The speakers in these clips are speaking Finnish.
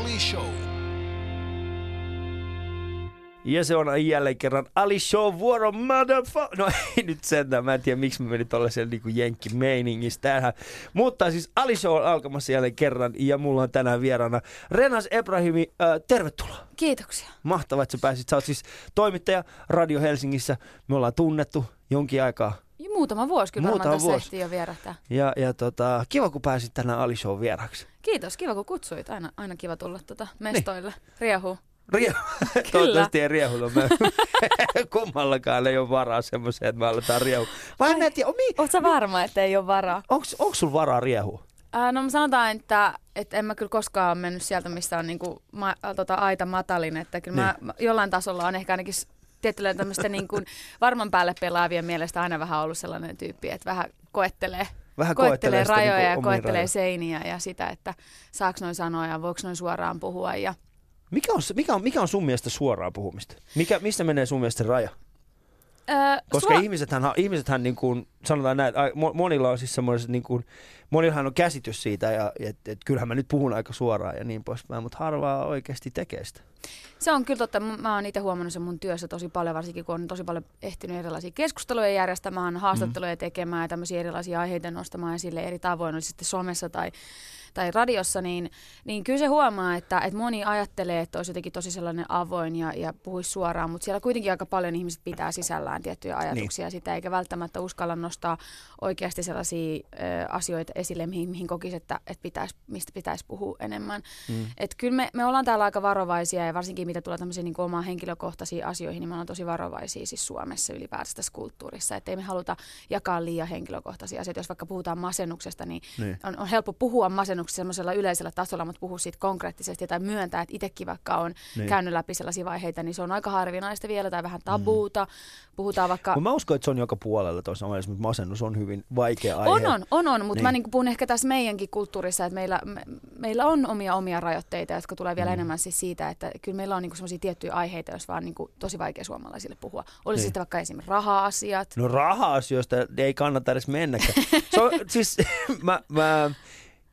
Ali Show. Ja se on jälleen kerran Ali Show vuoro, motherfucker. No ei nyt sentään, mä en tiedä miksi mä menin tuollaisella niinku jenkki-meiningissä tähän. Mutta siis Ali Show on alkamassa jälleen kerran ja mulla on tänään vieraana Renas Ebrahimi. Äh, tervetuloa. Kiitoksia. Mahtavaa, että sä pääsit. Sä oot siis toimittaja Radio Helsingissä. Me ollaan tunnettu jonkin aikaa. Ja muutama vuosi kyllä Muutama varmaan tässä vuosi. ehtii jo vierähtää. Ja, ja tota, kiva kun pääsit tänään Ali Show vieraksi. Kiitos, kiva kun kutsuit. Aina, aina kiva tulla tuota mestoille. Riehuu. Riehu. Toivottavasti ei riehulla. Me kummallakaan ei ole varaa semmoiseen, että me aletaan riehu. Vai en tiedä, omi, Oletko varma, että ei ole varaa? onks, onks sulla varaa riehua? Ää, no mä sanotaan, että, että en mä kyllä koskaan ole mennyt sieltä, missä on niinku, ma, tota, aita matalin. Että kyllä mä, mä jollain tasolla on ehkä ainakin tietyllä tämmöistä niin kuin varman päälle pelaavien mielestä aina vähän ollut sellainen tyyppi, että vähän koettelee Vähän koettelee sitä rajoja niinku ja koettelee rajoja. seiniä ja sitä, että saako noin sanoa ja voiko noin suoraan puhua. Ja, Mikä on, mikä, on, mikä on sun mielestä suoraa puhumista? Mikä, mistä menee sun mielestä raja? ää, Koska sua- ihmisethän, ihmisethän niin kuin, sanotaan näin, mo- monilla on siis semmoiset, niin kuin, monillahan on käsitys siitä, ja että et, kyllähän mä nyt puhun aika suoraan ja niin poispäin, mutta harvaa oikeasti tekee sitä. Se on kyllä totta. Mä oon itse huomannut sen mun työssä tosi paljon, varsinkin kun on tosi paljon ehtinyt erilaisia keskusteluja järjestämään, haastatteluja tekemään ja tämmöisiä erilaisia aiheita nostamaan esille eri tavoin, oli sitten somessa tai, tai radiossa, niin, niin kyllä se huomaa, että, että moni ajattelee, että olisi jotenkin tosi sellainen avoin ja, ja puhuisi suoraan, mutta siellä kuitenkin aika paljon ihmiset pitää sisällään tiettyjä ajatuksia niin. sitä, eikä välttämättä uskalla nostaa oikeasti sellaisia ö, asioita esille, mihin, mihin kokisi, että, että pitäisi, mistä pitäisi puhua enemmän. Mm. Et kyllä me, me ollaan täällä aika varovaisia ja varsinkin mitä tulee tämmöisiin niin omaan henkilökohtaisiin asioihin, niin me ollaan tosi varovaisia siis Suomessa ylipäätänsä tässä kulttuurissa. Että ei me haluta jakaa liian henkilökohtaisia asioita. Jos vaikka puhutaan masennuksesta, niin, Niin. on, on helppo puhua masennuksesta semmoisella yleisellä tasolla, mutta puhua siitä konkreettisesti tai myöntää, että itsekin vaikka on Niin. käynyt läpi sellaisia vaiheita, niin se on aika harvinaista vielä tai vähän tabuuta. Puhutaan vaikka... Mä uskon, että se on joka puolella tuossa mutta masennus on hyvin vaikea aihe. On, on, on, on mutta Niin. mä niin puhun ehkä tässä meidänkin kulttuurissa, että meillä, me, meillä on omia omia rajoitteita, jotka tulee vielä Mm. enemmän siis siitä, että kyllä meillä on niin semmoisia tiettyjä aiheita, jos vaan niin tosi vaikea suomalaisille puhua. Olisi niin. sitten vaikka esimerkiksi raha-asiat. No raha-asioista ei kannata edes mennäkään. Se on, siis, mä, mä,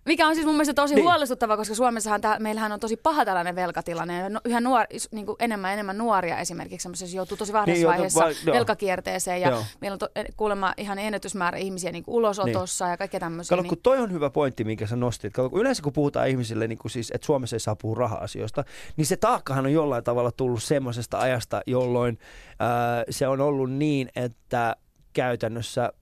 Mikä on siis mun mielestä tosi Niin. huolestuttava, koska Suomessahan tää, meillähän on tosi paha tällainen velkatilanne. Ja no, yhä nuor, niin kuin enemmän enemmän nuoria esimerkiksi semmoisessa joutuu tosi varhaisessa Niin, vaiheessa va- velkakierteeseen. Ja Joo. meillä on to, kuulemma ihan ennätysmäärä ihmisiä niin kuin ulosotossa niin. ja kaikkea tämmöisiä. Kato, niin, kun toi on hyvä pointti, minkä sä nostit. Kato, kun yleensä kun puhutaan ihmisille, niin kuin siis, että Suomessa ei saa puhua raha-asioista, niin se taakkahan on jollain tavalla tullut semmoisesta ajasta, jolloin ää, se on ollut niin, että käytännössä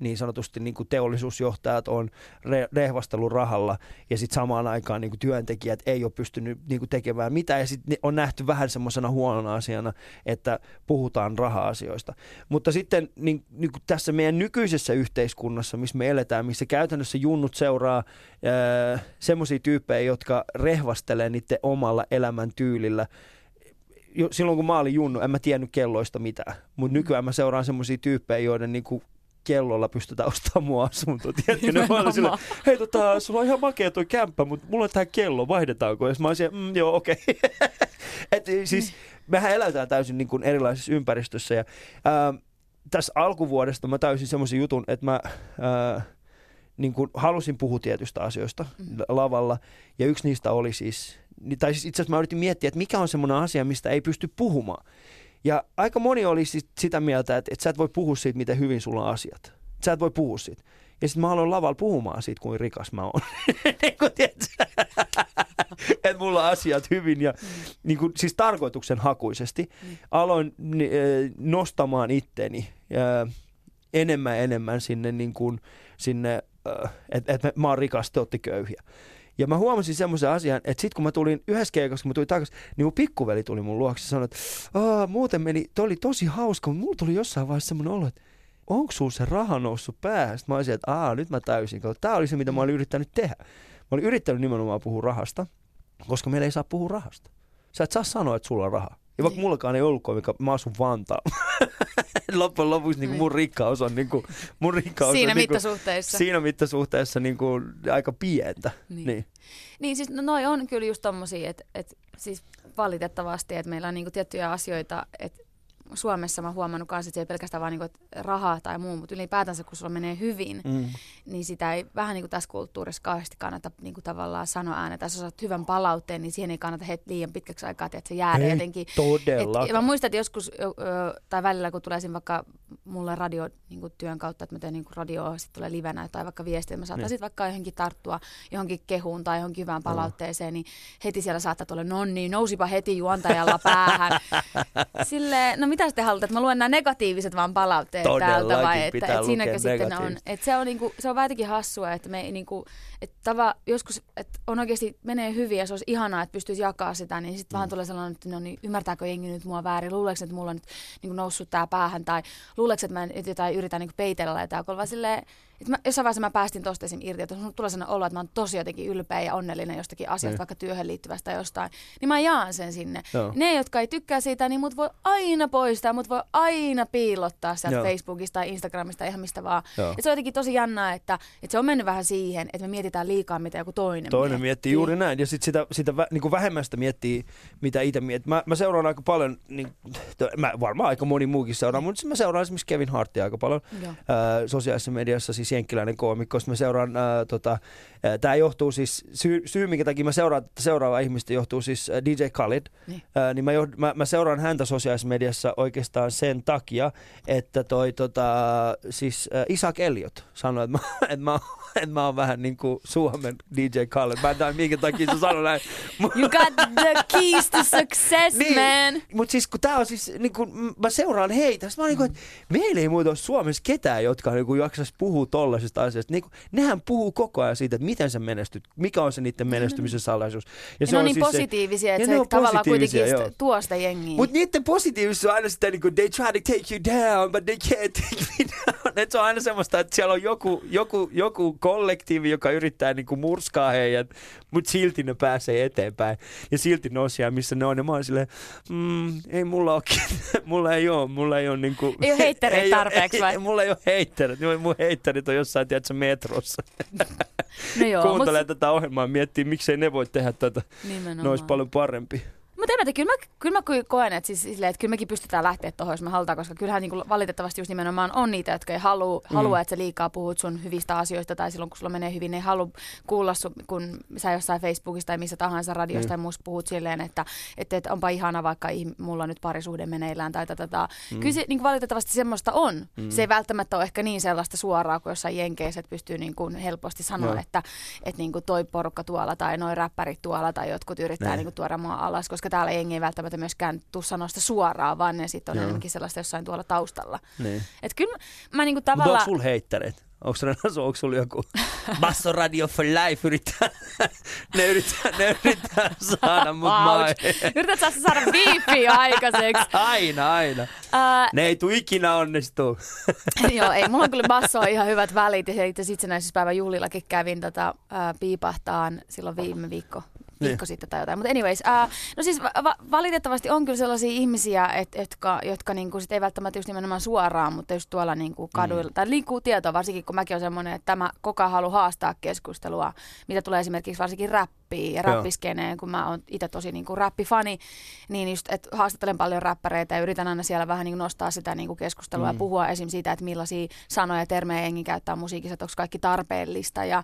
niin sanotusti niin kuin teollisuusjohtajat on re- rahalla ja sitten samaan aikaan niin kuin työntekijät ei ole pystynyt niin kuin tekemään mitään ja sitten on nähty vähän semmoisena huonona asiana, että puhutaan raha-asioista. Mutta sitten niin, niin kuin tässä meidän nykyisessä yhteiskunnassa, missä me eletään, missä käytännössä junnut seuraa semmoisia tyyppejä, jotka rehvastelee niiden omalla elämäntyylillä, jo, silloin kun mä olin junnu, en mä tiennyt kelloista mitään. Mutta nykyään mä seuraan semmoisia tyyppejä, joiden niinku kellolla pystytään ostamaan mua asunto. Tiedätkö, ne vaan sille, hei tota, sulla on ihan makea toi kämppä, mutta mulla on tää kello, vaihdetaanko? Ja mä olisin, mm, joo, okei. Okay. Et siis mehän elätään täysin niin kuin erilaisessa ympäristössä. Ja, ää, tässä alkuvuodesta mä täysin semmoisen jutun, että mä ää, niin kuin halusin puhua tietystä asioista Mhm. lavalla. Ja yksi niistä oli siis, ni- tai siis itse asiassa mä yritin miettiä, että mikä on semmoinen asia, mistä ei pysty puhumaan. Ja aika moni oli sit sitä mieltä, että, että sä et voi puhua siitä, miten hyvin sulla on asiat. Sä et voi puhua siitä. Ja sitten mä aloin lavalla puhumaan siitä, kuinka rikas mä oon. niin kuin tiedät, että mulla on asiat hyvin ja niin kuin, siis tarkoituksen hakuisesti aloin nostamaan itteni enemmän enemmän sinne, niin kuin, sinne että et mä oon rikas, te ootte köyhiä. Ja mä huomasin semmoisen asian, että sit kun mä tulin yhdessä keikassa, kun mä tulin takaisin, niin mun pikkuveli tuli mun luokse ja sanoi, että muuten meni, toi oli tosi hauska, mutta mulla tuli jossain vaiheessa semmoinen olo, että onko sulla se raha noussut päähän? Sitten mä olisin, että aa, nyt mä täysin. Tämä oli se, mitä mä olin yrittänyt tehdä. Mä olin yrittänyt nimenomaan puhua rahasta, koska meillä ei saa puhua rahasta. Sä et saa sanoa, että sulla on rahaa. Ja vaikka Niin. mullakaan ei ollutkaan, mikä mä asun Vantaalla. Loppujen lopuksi niin Niin. mun rikkaus on, niin kuin, mun rikkaus Siinä on niin kuin, siinä mittasuhteessa niin kuin, aika pientä. Niin. Niin. Niin siis no, noi on kyllä just tommosia, että et, siis valitettavasti, että meillä on niinku tiettyjä asioita, että Suomessa mä huomannut kanssa, että se ei pelkästään vaan niinku, rahaa tai muu, mutta ylipäätänsä kun sulla menee hyvin, mm. niin sitä ei vähän niin kuin tässä kulttuurissa kauheasti kannata niin kuin tavallaan sanoa ääneen. Tai jos saat hyvän palautteen, niin siihen ei kannata heti liian pitkäksi aikaa, että se jää jotenkin. Todella. mä muistan, että joskus, tai välillä kun tulee vaikka mulle radio niin kuin työn kautta, että mä teen niin kuin radioa, sitten tulee livenä tai vaikka viestiä, mä saatan niin. vaikka johonkin tarttua johonkin kehuun tai johonkin hyvään palautteeseen, niin heti siellä saattaa tulla, no niin, nousipa heti juontajalla päähän. Sille, no mitä te haluatte, että mä luen nämä negatiiviset vaan palautteet Todellakin täältä vai että, että siinäkö sitten on, että se on, niinku, se on väitäkin hassua, että me niinku, että tava, joskus, että on oikeasti menee hyvin ja se olisi ihanaa, että pystyisi jakaa sitä, niin sitten mm. vähän tulee sellainen, että no niin, ymmärtääkö jengi nyt mua väärin, luuleeko, että mulla on nyt niin noussut tää päähän? Tai luuleeko, että mä jotain yritän niin peitellä jotain, vaan silleen, et mä, jossain vaiheessa mä päästin tosta esim. irti, että jos tulee sellainen olo, että mä oon tosi jotenkin ylpeä ja onnellinen jostakin asiasta, niin. vaikka työhön liittyvästä jostain, niin mä jaan sen sinne. Joo. Ne, jotka ei tykkää siitä, niin mut voi aina poistaa, mut voi aina piilottaa sieltä Joo. Facebookista tai Instagramista ihan mistä vaan. Et se on jotenkin tosi jännää, että, että se on mennyt vähän siihen, että me mietitään liikaa, mitä joku toinen Toinen miettii, miettii juuri näin, ja sitten sitä, sitä vä, niin vähemmästä miettii, mitä itse miettii. Mä, mä seuraan aika paljon, niin, mä varmaan aika moni muukin seuraa, mutta mä seuraan esimerkiksi Kevin Hartia aika paljon äh, sosiaalisessa mediassa, siis jenkkiläinen koomikko. Sitten mä seuraan, äh, tota, äh, tämä johtuu siis, syy, syy minkä takia mä seuraan seuraavaa ihmistä johtuu siis äh, DJ Khalid. Niin, äh, niin mä, jo, mä, mä, seuraan häntä sosiaalisessa mediassa oikeastaan sen takia, että toi tota, siis äh, Isaac Elliot sanoi, että mä, että mä, että mä oon vähän niin kuin Suomen DJ Khaled. Mä en tiedä minkä takia se sanoi näin. You got the keys to success, niin, man. Mutta siis kun tää on siis, niin kuin, mä seuraan heitä, mä oon niin kuin, että meillä ei muuta ole Suomessa ketään, jotka niin kuin jaksaisi puhua tollaisesta asiasta. Niin kuin, nehän puhuu koko ajan siitä, että miten sä menestyt, mikä on se niiden menestymisen salaisuus. Ja, se ne on, on niin siis positiivisia, että se tavallaan kuitenkin joo. tuo sitä jengiä. Mutta niiden positiivisuus on aina sitä, niin kuin, they try to take you down, but they can't take me down. Et se on aina semmoista, että siellä on joku, joku, joku kollektiivi, joka yrittää niin kuin murskaa heidät, mutta silti ne pääsee eteenpäin. Ja silti ne on siellä, missä ne on. Ja mä oon silleen, mm, ei mulla ole, mulla ei ole, mulla ei ole niin kuin, Ei ole heittereitä tarpeeksi vai? Ei, mulla ei ole heitterit, mun heitterit on jossain, tiedätkö, metrossa. No joo, Kuuntelee mut... tätä ohjelmaa ja miettii, miksei ne voi tehdä tätä. Nimenomaan. Ne olisi paljon parempi. Mutta en mä kyllä mä, kyllä mä koen, että, siis, silleen, että kyllä mekin pystytään lähteä tuohon, jos me halutaan, koska kyllähän niin kuin valitettavasti just nimenomaan on niitä, jotka ei halua, mm. halua että sä liikaa puhut sun hyvistä asioista tai silloin kun sulla menee hyvin, ne ei halua kuulla sun, kun sä jossain Facebookissa tai missä tahansa radiosta mm. tai muussa puhut silleen, että, että, että onpa ihana vaikka mulla on nyt parisuhde meneillään tai tätä. Mm. Kyllä se niin kuin valitettavasti semmoista on. Mm. Se ei välttämättä ole ehkä niin sellaista suoraa kuin jossain jenkeissä, että pystyy niin kuin helposti sanoa, no. että, että niin kuin toi porukka tuolla tai noi räppärit tuolla tai jotkut yrittää niin kuin tuoda mua alas, koska täällä jengi ei välttämättä myöskään tuu sanoa sitä suoraan, vaan ne sitten on Joo. enemmänkin sellaista jossain tuolla taustalla. Niin. Et kyllä mä niinku tavallaan... Mutta onko sulla heittereitä? Onko, onko sulla joku Basso Radio for Life yrittää, ne yrittää, ne yrittää saada mut maailmaan. Yrität sä saada viipiä aikaiseksi? Aina, aina. Uh, ne ei tule ikinä onnistu. joo, ei. Mulla on kyllä Basso ihan hyvät välit ja itse itsenäisyyspäivän juhlillakin kävin tota, uh, piipahtaan silloin viime viikko viikko niin. sitten tai jotain. Mutta anyways, uh, no siis va- valitettavasti on kyllä sellaisia ihmisiä, et, jotka, jotka niinku sit ei välttämättä just nimenomaan suoraan, mutta just tuolla niinku kaduilla, mm. tai liikkuu tietoa, varsinkin kun mäkin olen semmoinen, että tämä koko ajan haluaa haastaa keskustelua, mitä tulee esimerkiksi varsinkin räppiä ja räppiskeneen, kun mä oon itse tosi niin kuin räppifani, niin just, että haastattelen paljon räppäreitä ja yritän aina siellä vähän niin kuin nostaa sitä niin kuin keskustelua mm. ja puhua esim. siitä, että millaisia sanoja ja termejä jengi käyttää musiikissa, että onko kaikki tarpeellista ja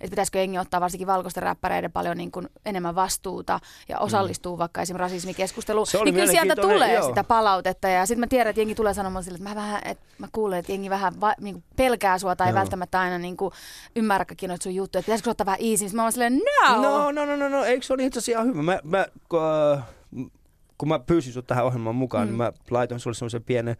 että pitäisikö jengi ottaa varsinkin valkoisten räppäreiden paljon niin kuin enemmän vastuuta ja mm. osallistuu mm. vaikka esim. rasismikeskusteluun. Niin kyllä sieltä tulee joo. sitä palautetta ja sitten mä tiedän, että jengi tulee sanomaan sille, että mä, vähän, että mä kuulen, että jengi vähän va, niin kuin pelkää sua tai joo. välttämättä aina niin kuin ymmärräkin noita sun juttuja, että pitäisikö ottaa vähän easy. Mä oon silleen, no! no no, no, no, no, eikö se ole itse asiassa ihan hyvä? Mä, mä, äh, kun mä pyysin sut tähän ohjelmaan mukaan, niin mm. niin mä laitoin sulle semmoisen pienen,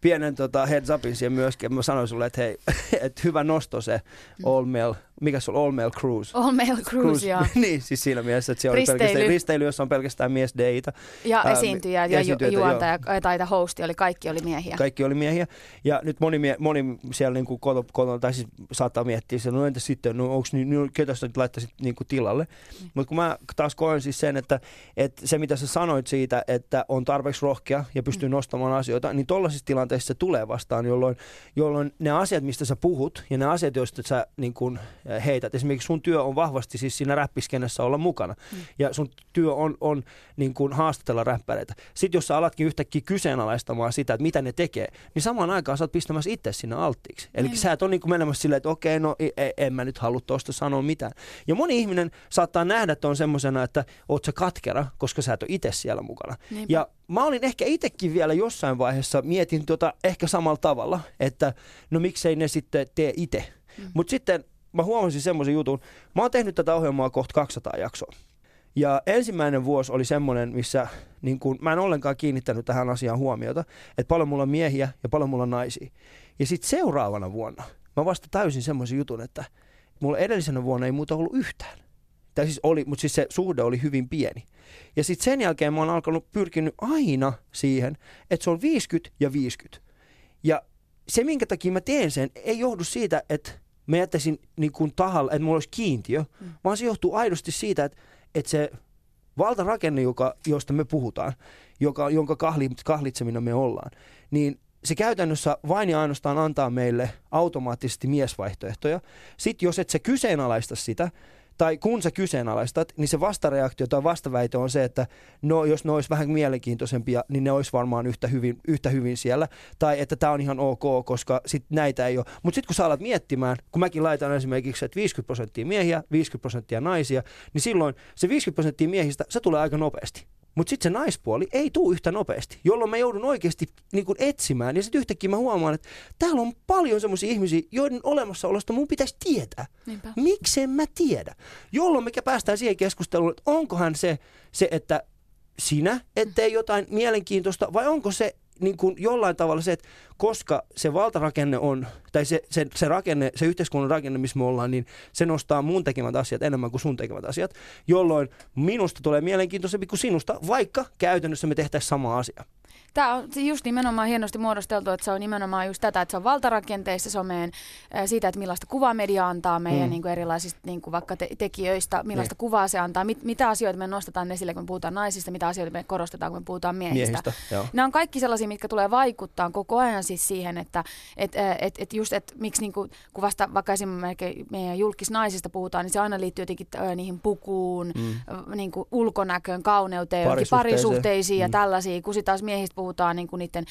pienen tota heads upin siihen myöskin. Mä sanoin sulle, että hei, että hyvä nosto se mm. All Male mikä se on All Male Cruise? All Male Cruise, Cruise. joo. niin, siis siinä mielessä, että se on pelkästään risteily, jossa on pelkästään mies deita. Ja esiintyjä ja ju- juontaja tai hosti, oli, kaikki oli miehiä. Kaikki oli miehiä. Ja nyt moni, mie- moni siellä niin kotona, koto, tai siis saattaa miettiä, että no entä sitten, no onko niin, no, ketä sä nyt laittaisit niin kuin tilalle. Mm. Mutta kun mä taas koen siis sen, että, että se mitä sä sanoit siitä, että on tarpeeksi rohkea ja pystyy mm. nostamaan asioita, niin tollaisissa tilanteissa se tulee vastaan, jolloin, jolloin ne asiat, mistä sä puhut ja ne asiat, joista sä niin kuin, heität. Esimerkiksi sun työ on vahvasti siis siinä räppiskenessä olla mukana. Mm. Ja sun työ on, on niin kuin haastatella räppäreitä. Sitten jos sä alatkin yhtäkkiä kyseenalaistamaan sitä, että mitä ne tekee, niin samaan aikaan sä oot pistämässä itse sinne alttiiksi. Eli mm. sä et ole niin kuin menemässä silleen, että okei, no en mä nyt halua tuosta sanoa mitään. Ja moni ihminen saattaa nähdä on semmoisena, että oot sä katkera, koska sä et ole itse siellä mukana. Niinpä. Ja mä olin ehkä itsekin vielä jossain vaiheessa, mietin tota ehkä samalla tavalla, että no miksei ne sitten tee itse. Mm. Mutta sitten mä huomasin semmoisen jutun, mä oon tehnyt tätä ohjelmaa kohta 200 jaksoa. Ja ensimmäinen vuosi oli semmoinen, missä niin kun, mä en ollenkaan kiinnittänyt tähän asiaan huomiota, että paljon mulla on miehiä ja paljon mulla on naisia. Ja sitten seuraavana vuonna mä vasta täysin semmoisen jutun, että mulla edellisenä vuonna ei muuta ollut yhtään. Tai siis oli, mutta siis se suhde oli hyvin pieni. Ja sitten sen jälkeen mä oon alkanut pyrkinyt aina siihen, että se on 50 ja 50. Ja se, minkä takia mä teen sen, ei johdu siitä, että mä jättäisin niin kuin tahalla, että mulla olisi kiintiö, mm. vaan se johtuu aidosti siitä, että, että se valtarakenne, joka, josta me puhutaan, joka, jonka kahli, kahlitsemina me ollaan, niin se käytännössä vain ja ainoastaan antaa meille automaattisesti miesvaihtoehtoja. Sitten jos et sä kyseenalaista sitä, tai kun sä kyseenalaistat, niin se vastareaktio tai vastaväite on se, että no jos ne olisi vähän mielenkiintoisempia, niin ne olisi varmaan yhtä hyvin, yhtä hyvin siellä. Tai että tämä on ihan ok, koska sit näitä ei ole. Mutta sitten kun sä alat miettimään, kun mäkin laitan esimerkiksi, että 50 prosenttia miehiä, 50 prosenttia naisia, niin silloin se 50 prosenttia miehistä, se tulee aika nopeasti. Mutta sitten se naispuoli ei tule yhtä nopeasti, jolloin mä joudun oikeasti niin kun etsimään. Ja sitten yhtäkkiä mä huomaan, että täällä on paljon semmoisia ihmisiä, joiden olemassaolosta mun pitäisi tietää. Niinpä. Miksen mä tiedä? Jolloin me päästään siihen keskusteluun, että onkohan se, se että sinä ettei jotain mielenkiintoista, vai onko se niin kuin jollain tavalla se, että koska se valtarakenne on, tai se, se, se rakenne, se yhteiskunnan rakenne, missä me ollaan, niin se nostaa mun tekemät asiat enemmän kuin sun tekemät asiat, jolloin minusta tulee mielenkiintoisempi kuin sinusta, vaikka käytännössä me tehtäisiin sama asia. Tämä on just nimenomaan hienosti muodosteltu, että se on nimenomaan just tätä, että se on valtarakenteissa, se on meidän, siitä, että millaista kuvaa media antaa meidän mm. niin kuin erilaisista niin kuin vaikka te- tekijöistä, millaista niin. kuvaa se antaa, mit, mitä asioita me nostetaan esille, kun me puhutaan naisista, mitä asioita me korostetaan, kun me puhutaan miehistä. miehistä Nämä on kaikki sellaisia, mitkä tulee vaikuttaa koko ajan siis siihen, että et, et, et just, että miksi niin kuin, kun vasta vaikka esimerkiksi meidän julkisnaisista puhutaan, niin se aina liittyy jotenkin niihin pukuun, mm. niin kuin ulkonäköön, kauneuteen, parisuhteisiin, parisuhteisiin mm. ja tällaisia, kun sitten taas miehistä puhutaan niin kuin niiden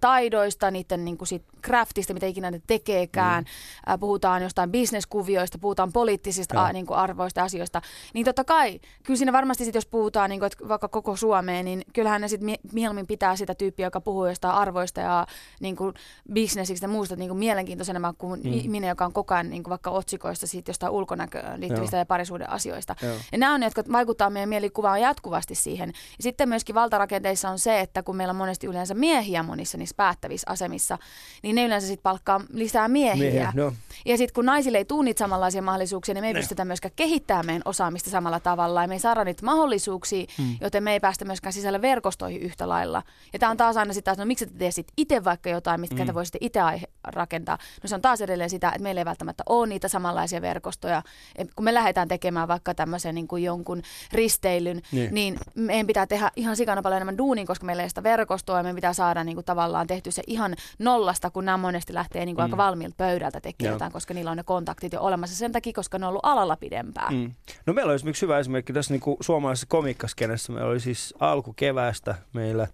taidoista, niiden niin kuin sit craftista, mitä ikinä ne tekeekään, mm. puhutaan jostain bisneskuvioista, puhutaan poliittisista a, niin kuin arvoista asioista, niin totta kai, kyllä siinä varmasti sit, jos puhutaan niin kuin, että vaikka koko Suomeen, niin kyllähän ne sitten mieluummin pitää sitä tyyppiä, joka puhuu jostain arvoista ja niin kuin bisnesistä ja muusta niin kuin mielenkiintoisena kuin mm. ihminen, joka on koko ajan niin kuin vaikka otsikoista siitä jostain ulkonäköön liittyvistä Joo. ja parisuuden asioista. Joo. Ja nämä on ne, jotka vaikuttaa meidän mielikuvaan jatkuvasti siihen. Ja sitten myöskin valtarakenteissa on se, että kun meillä on monesti yleensä miehiä monissa niissä päättävissä asemissa, niin ne yleensä sitten palkkaa lisää miehiä. miehiä no. Ja sitten kun naisille ei tule niitä samanlaisia mahdollisuuksia, niin me ei ne. pystytä myöskään kehittämään meidän osaamista samalla tavalla. Ja me ei saada niitä mahdollisuuksia, mm. joten me ei päästä myöskään sisälle verkostoihin yhtä lailla. Ja tämä on taas aina sitä, että no miksi te teet itse vaikka jotain, mitkä mm. te voisitte itse rakentaa. No se on taas edelleen sitä, että meillä ei välttämättä ole niitä samanlaisia verkostoja. Et kun me lähdetään tekemään vaikka tämmöisen niin kuin jonkun risteilyn, niin. niin meidän pitää tehdä ihan sikana paljon enemmän duunia, koska meillä ei sitä verkostoa ja meidän pitää saada niin kuin tavallaan tehty se ihan nollasta, kun nämä monesti lähtee niin kuin mm. aika valmiilta pöydältä tekemään jotain, koska niillä on ne kontaktit jo olemassa sen takia, koska ne on ollut alalla pidempään. Mm. No meillä oli esimerkiksi hyvä esimerkki tässä niin kuin suomalaisessa komikkaskenessä. Meillä oli siis alkukeväästä meillä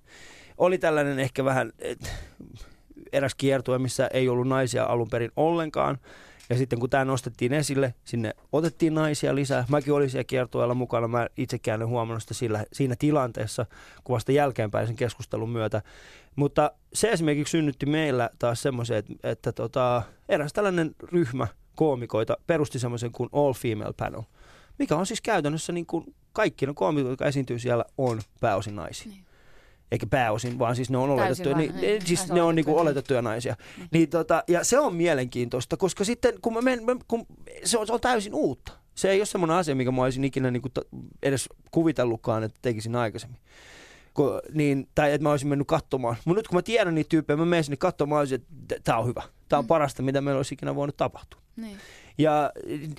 oli tällainen ehkä vähän et, eräs kiertue, missä ei ollut naisia alun perin ollenkaan. Ja sitten kun tämä nostettiin esille, sinne otettiin naisia lisää. Mäkin olin siellä kiertueella mukana. Mä itsekään en huomannut sitä sillä, siinä tilanteessa, kun vasta jälkeenpäin sen keskustelun myötä. Mutta se esimerkiksi synnytti meillä taas semmoisen, että, että tota, eräs tällainen ryhmä koomikoita perusti semmoisen kuin All Female Panel, mikä on siis käytännössä niin kuin kaikki ne koomikot, jotka esiintyy siellä, on pääosin naisia. Niin eikä pääosin, vaan siis ne on oletettuja, niin, niin, siis ne on niinku oletettuja naisia. Mm. Niin tota, ja se on mielenkiintoista, koska sitten kun, mä men, kun se, on, se on täysin uutta. Se ei ole semmoinen asia, mikä mä olisin ikinä niinku edes kuvitellutkaan, että tekisin aikaisemmin. Ko, niin, tai että mä olisin mennyt katsomaan. Mutta nyt kun mä tiedän niitä tyyppejä, mä menen sinne katsomaan, että tämä on hyvä. Tämä on mm. parasta, mitä meillä olisi ikinä voinut tapahtua. Niin. Ja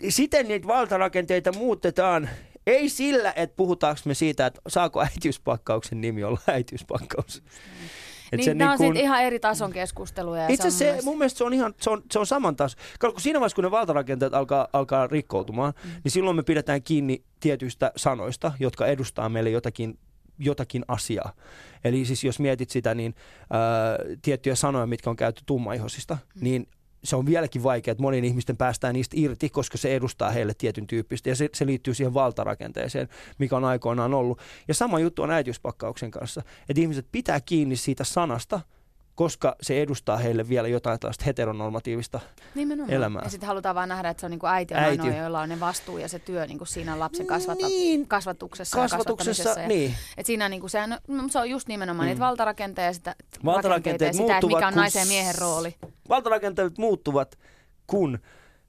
siten niitä valtarakenteita muutetaan ei sillä, että puhutaanko me siitä, että saako äitiyspakkauksen nimi olla äitiyspakkaus. Et niin, se nämä niin kun... on ihan eri tason keskusteluja. Itse se, mun, mielestä se on ihan, se on, se on saman taso. Kun siinä vaiheessa, kun ne valtarakenteet alkaa, alkaa rikkoutumaan, mm. niin silloin me pidetään kiinni tietyistä sanoista, jotka edustaa meille jotakin jotakin asiaa. Eli siis jos mietit sitä, niin ää, tiettyjä sanoja, mitkä on käytetty tummaihosista, mm. niin se on vieläkin vaikea, että monien ihmisten päästään niistä irti, koska se edustaa heille tietyn tyyppistä ja se, se liittyy siihen valtarakenteeseen, mikä on aikoinaan ollut. Ja sama juttu on äitiyspakkauksen kanssa, että ihmiset pitää kiinni siitä sanasta – koska se edustaa heille vielä jotain tällaista heteronormatiivista Nimenomaan. elämää. Ja sitten halutaan vaan nähdä, että se on niin kuin äiti on äiti. ainoa, jolla on ne vastuu ja se työ niin kuin siinä lapsen kasvata, niin. kasvatuksessa, kasvatuksessa ja niin. Et siinä niin kuin se, no, se on just nimenomaan mm. niitä valtarakenteja ja sitä, valtarakenteet ja sitä että mikä on naisen ja miehen rooli. Valtarakenteet muuttuvat, kun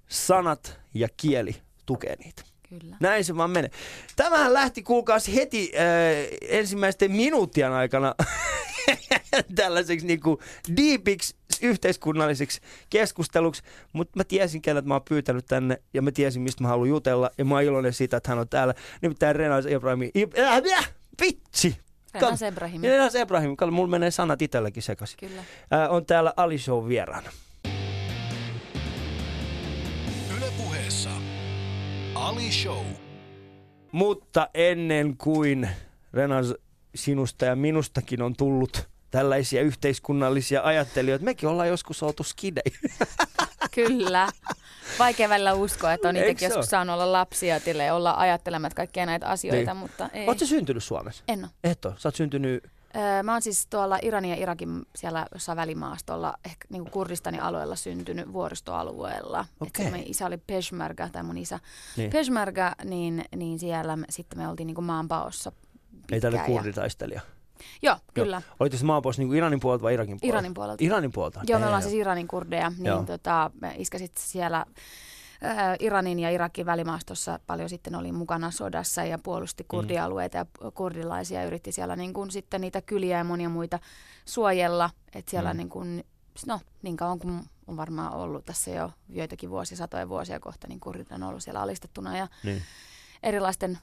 sanat ja kieli tukee niitä. Kyllä. Näin se vaan menee. Tämähän lähti kuulkaas heti äh, ensimmäisten minuuttien aikana tällaiseksi niin kuin deepiksi yhteiskunnalliseksi keskusteluksi, mutta mä tiesin, kenet mä oon pyytänyt tänne ja mä tiesin, mistä mä haluan jutella ja mä oon iloinen siitä, että hän on täällä. Nimittäin Renas Ibrahim. Äh, äh, vitsi! Renas Ibrahim. Renas Ibrahim. Kato, mulla menee sanat itselläkin sekaisin. Kyllä. Äh, on täällä Ali Show vieraana. Ylepuheessa Ali Show. Mutta ennen kuin Renas sinusta ja minustakin on tullut tällaisia yhteiskunnallisia ajattelijoita. Mekin ollaan joskus oltu skidei. Kyllä. Vaikea välillä uskoa, että on itsekin joskus ole? saanut olla lapsia ja olla ajattelemat kaikkia näitä asioita, niin. mutta ei. Oletko syntynyt Suomessa? En ole. Et ole. Sä oot syntynyt... Öö, mä oon siis tuolla Iranin ja Irakin siellä jossain välimaastolla, ehkä niin kuin Kurdistanin alueella syntynyt vuoristoalueella. Okay. Et mun isä oli Peshmerga, tai mun isä niin. Peshmerga, niin, niin siellä me, sitten me oltiin niin kuin maanpaossa ei tälle kurditaistelija. Joo, kyllä. Olitte se maapois niin Iranin puolelta vai Irakin puolelta? Iranin puolelta. Iranin puolelta? Joo, me ollaan siis Iranin kurdeja. Niin tota, me iskasit siellä äh, Iranin ja Irakin välimaastossa paljon sitten oli mukana sodassa ja puolusti mm. kurdialueita ja kurdilaisia. Yritti siellä niin kuin sitten niitä kyliä ja monia muita suojella. Että siellä mm. niin kuin, no niin kauan kuin on varmaan ollut tässä jo joitakin vuosia, satoja vuosia kohta, niin kurdit on ollut siellä alistettuna ja niin. erilaisten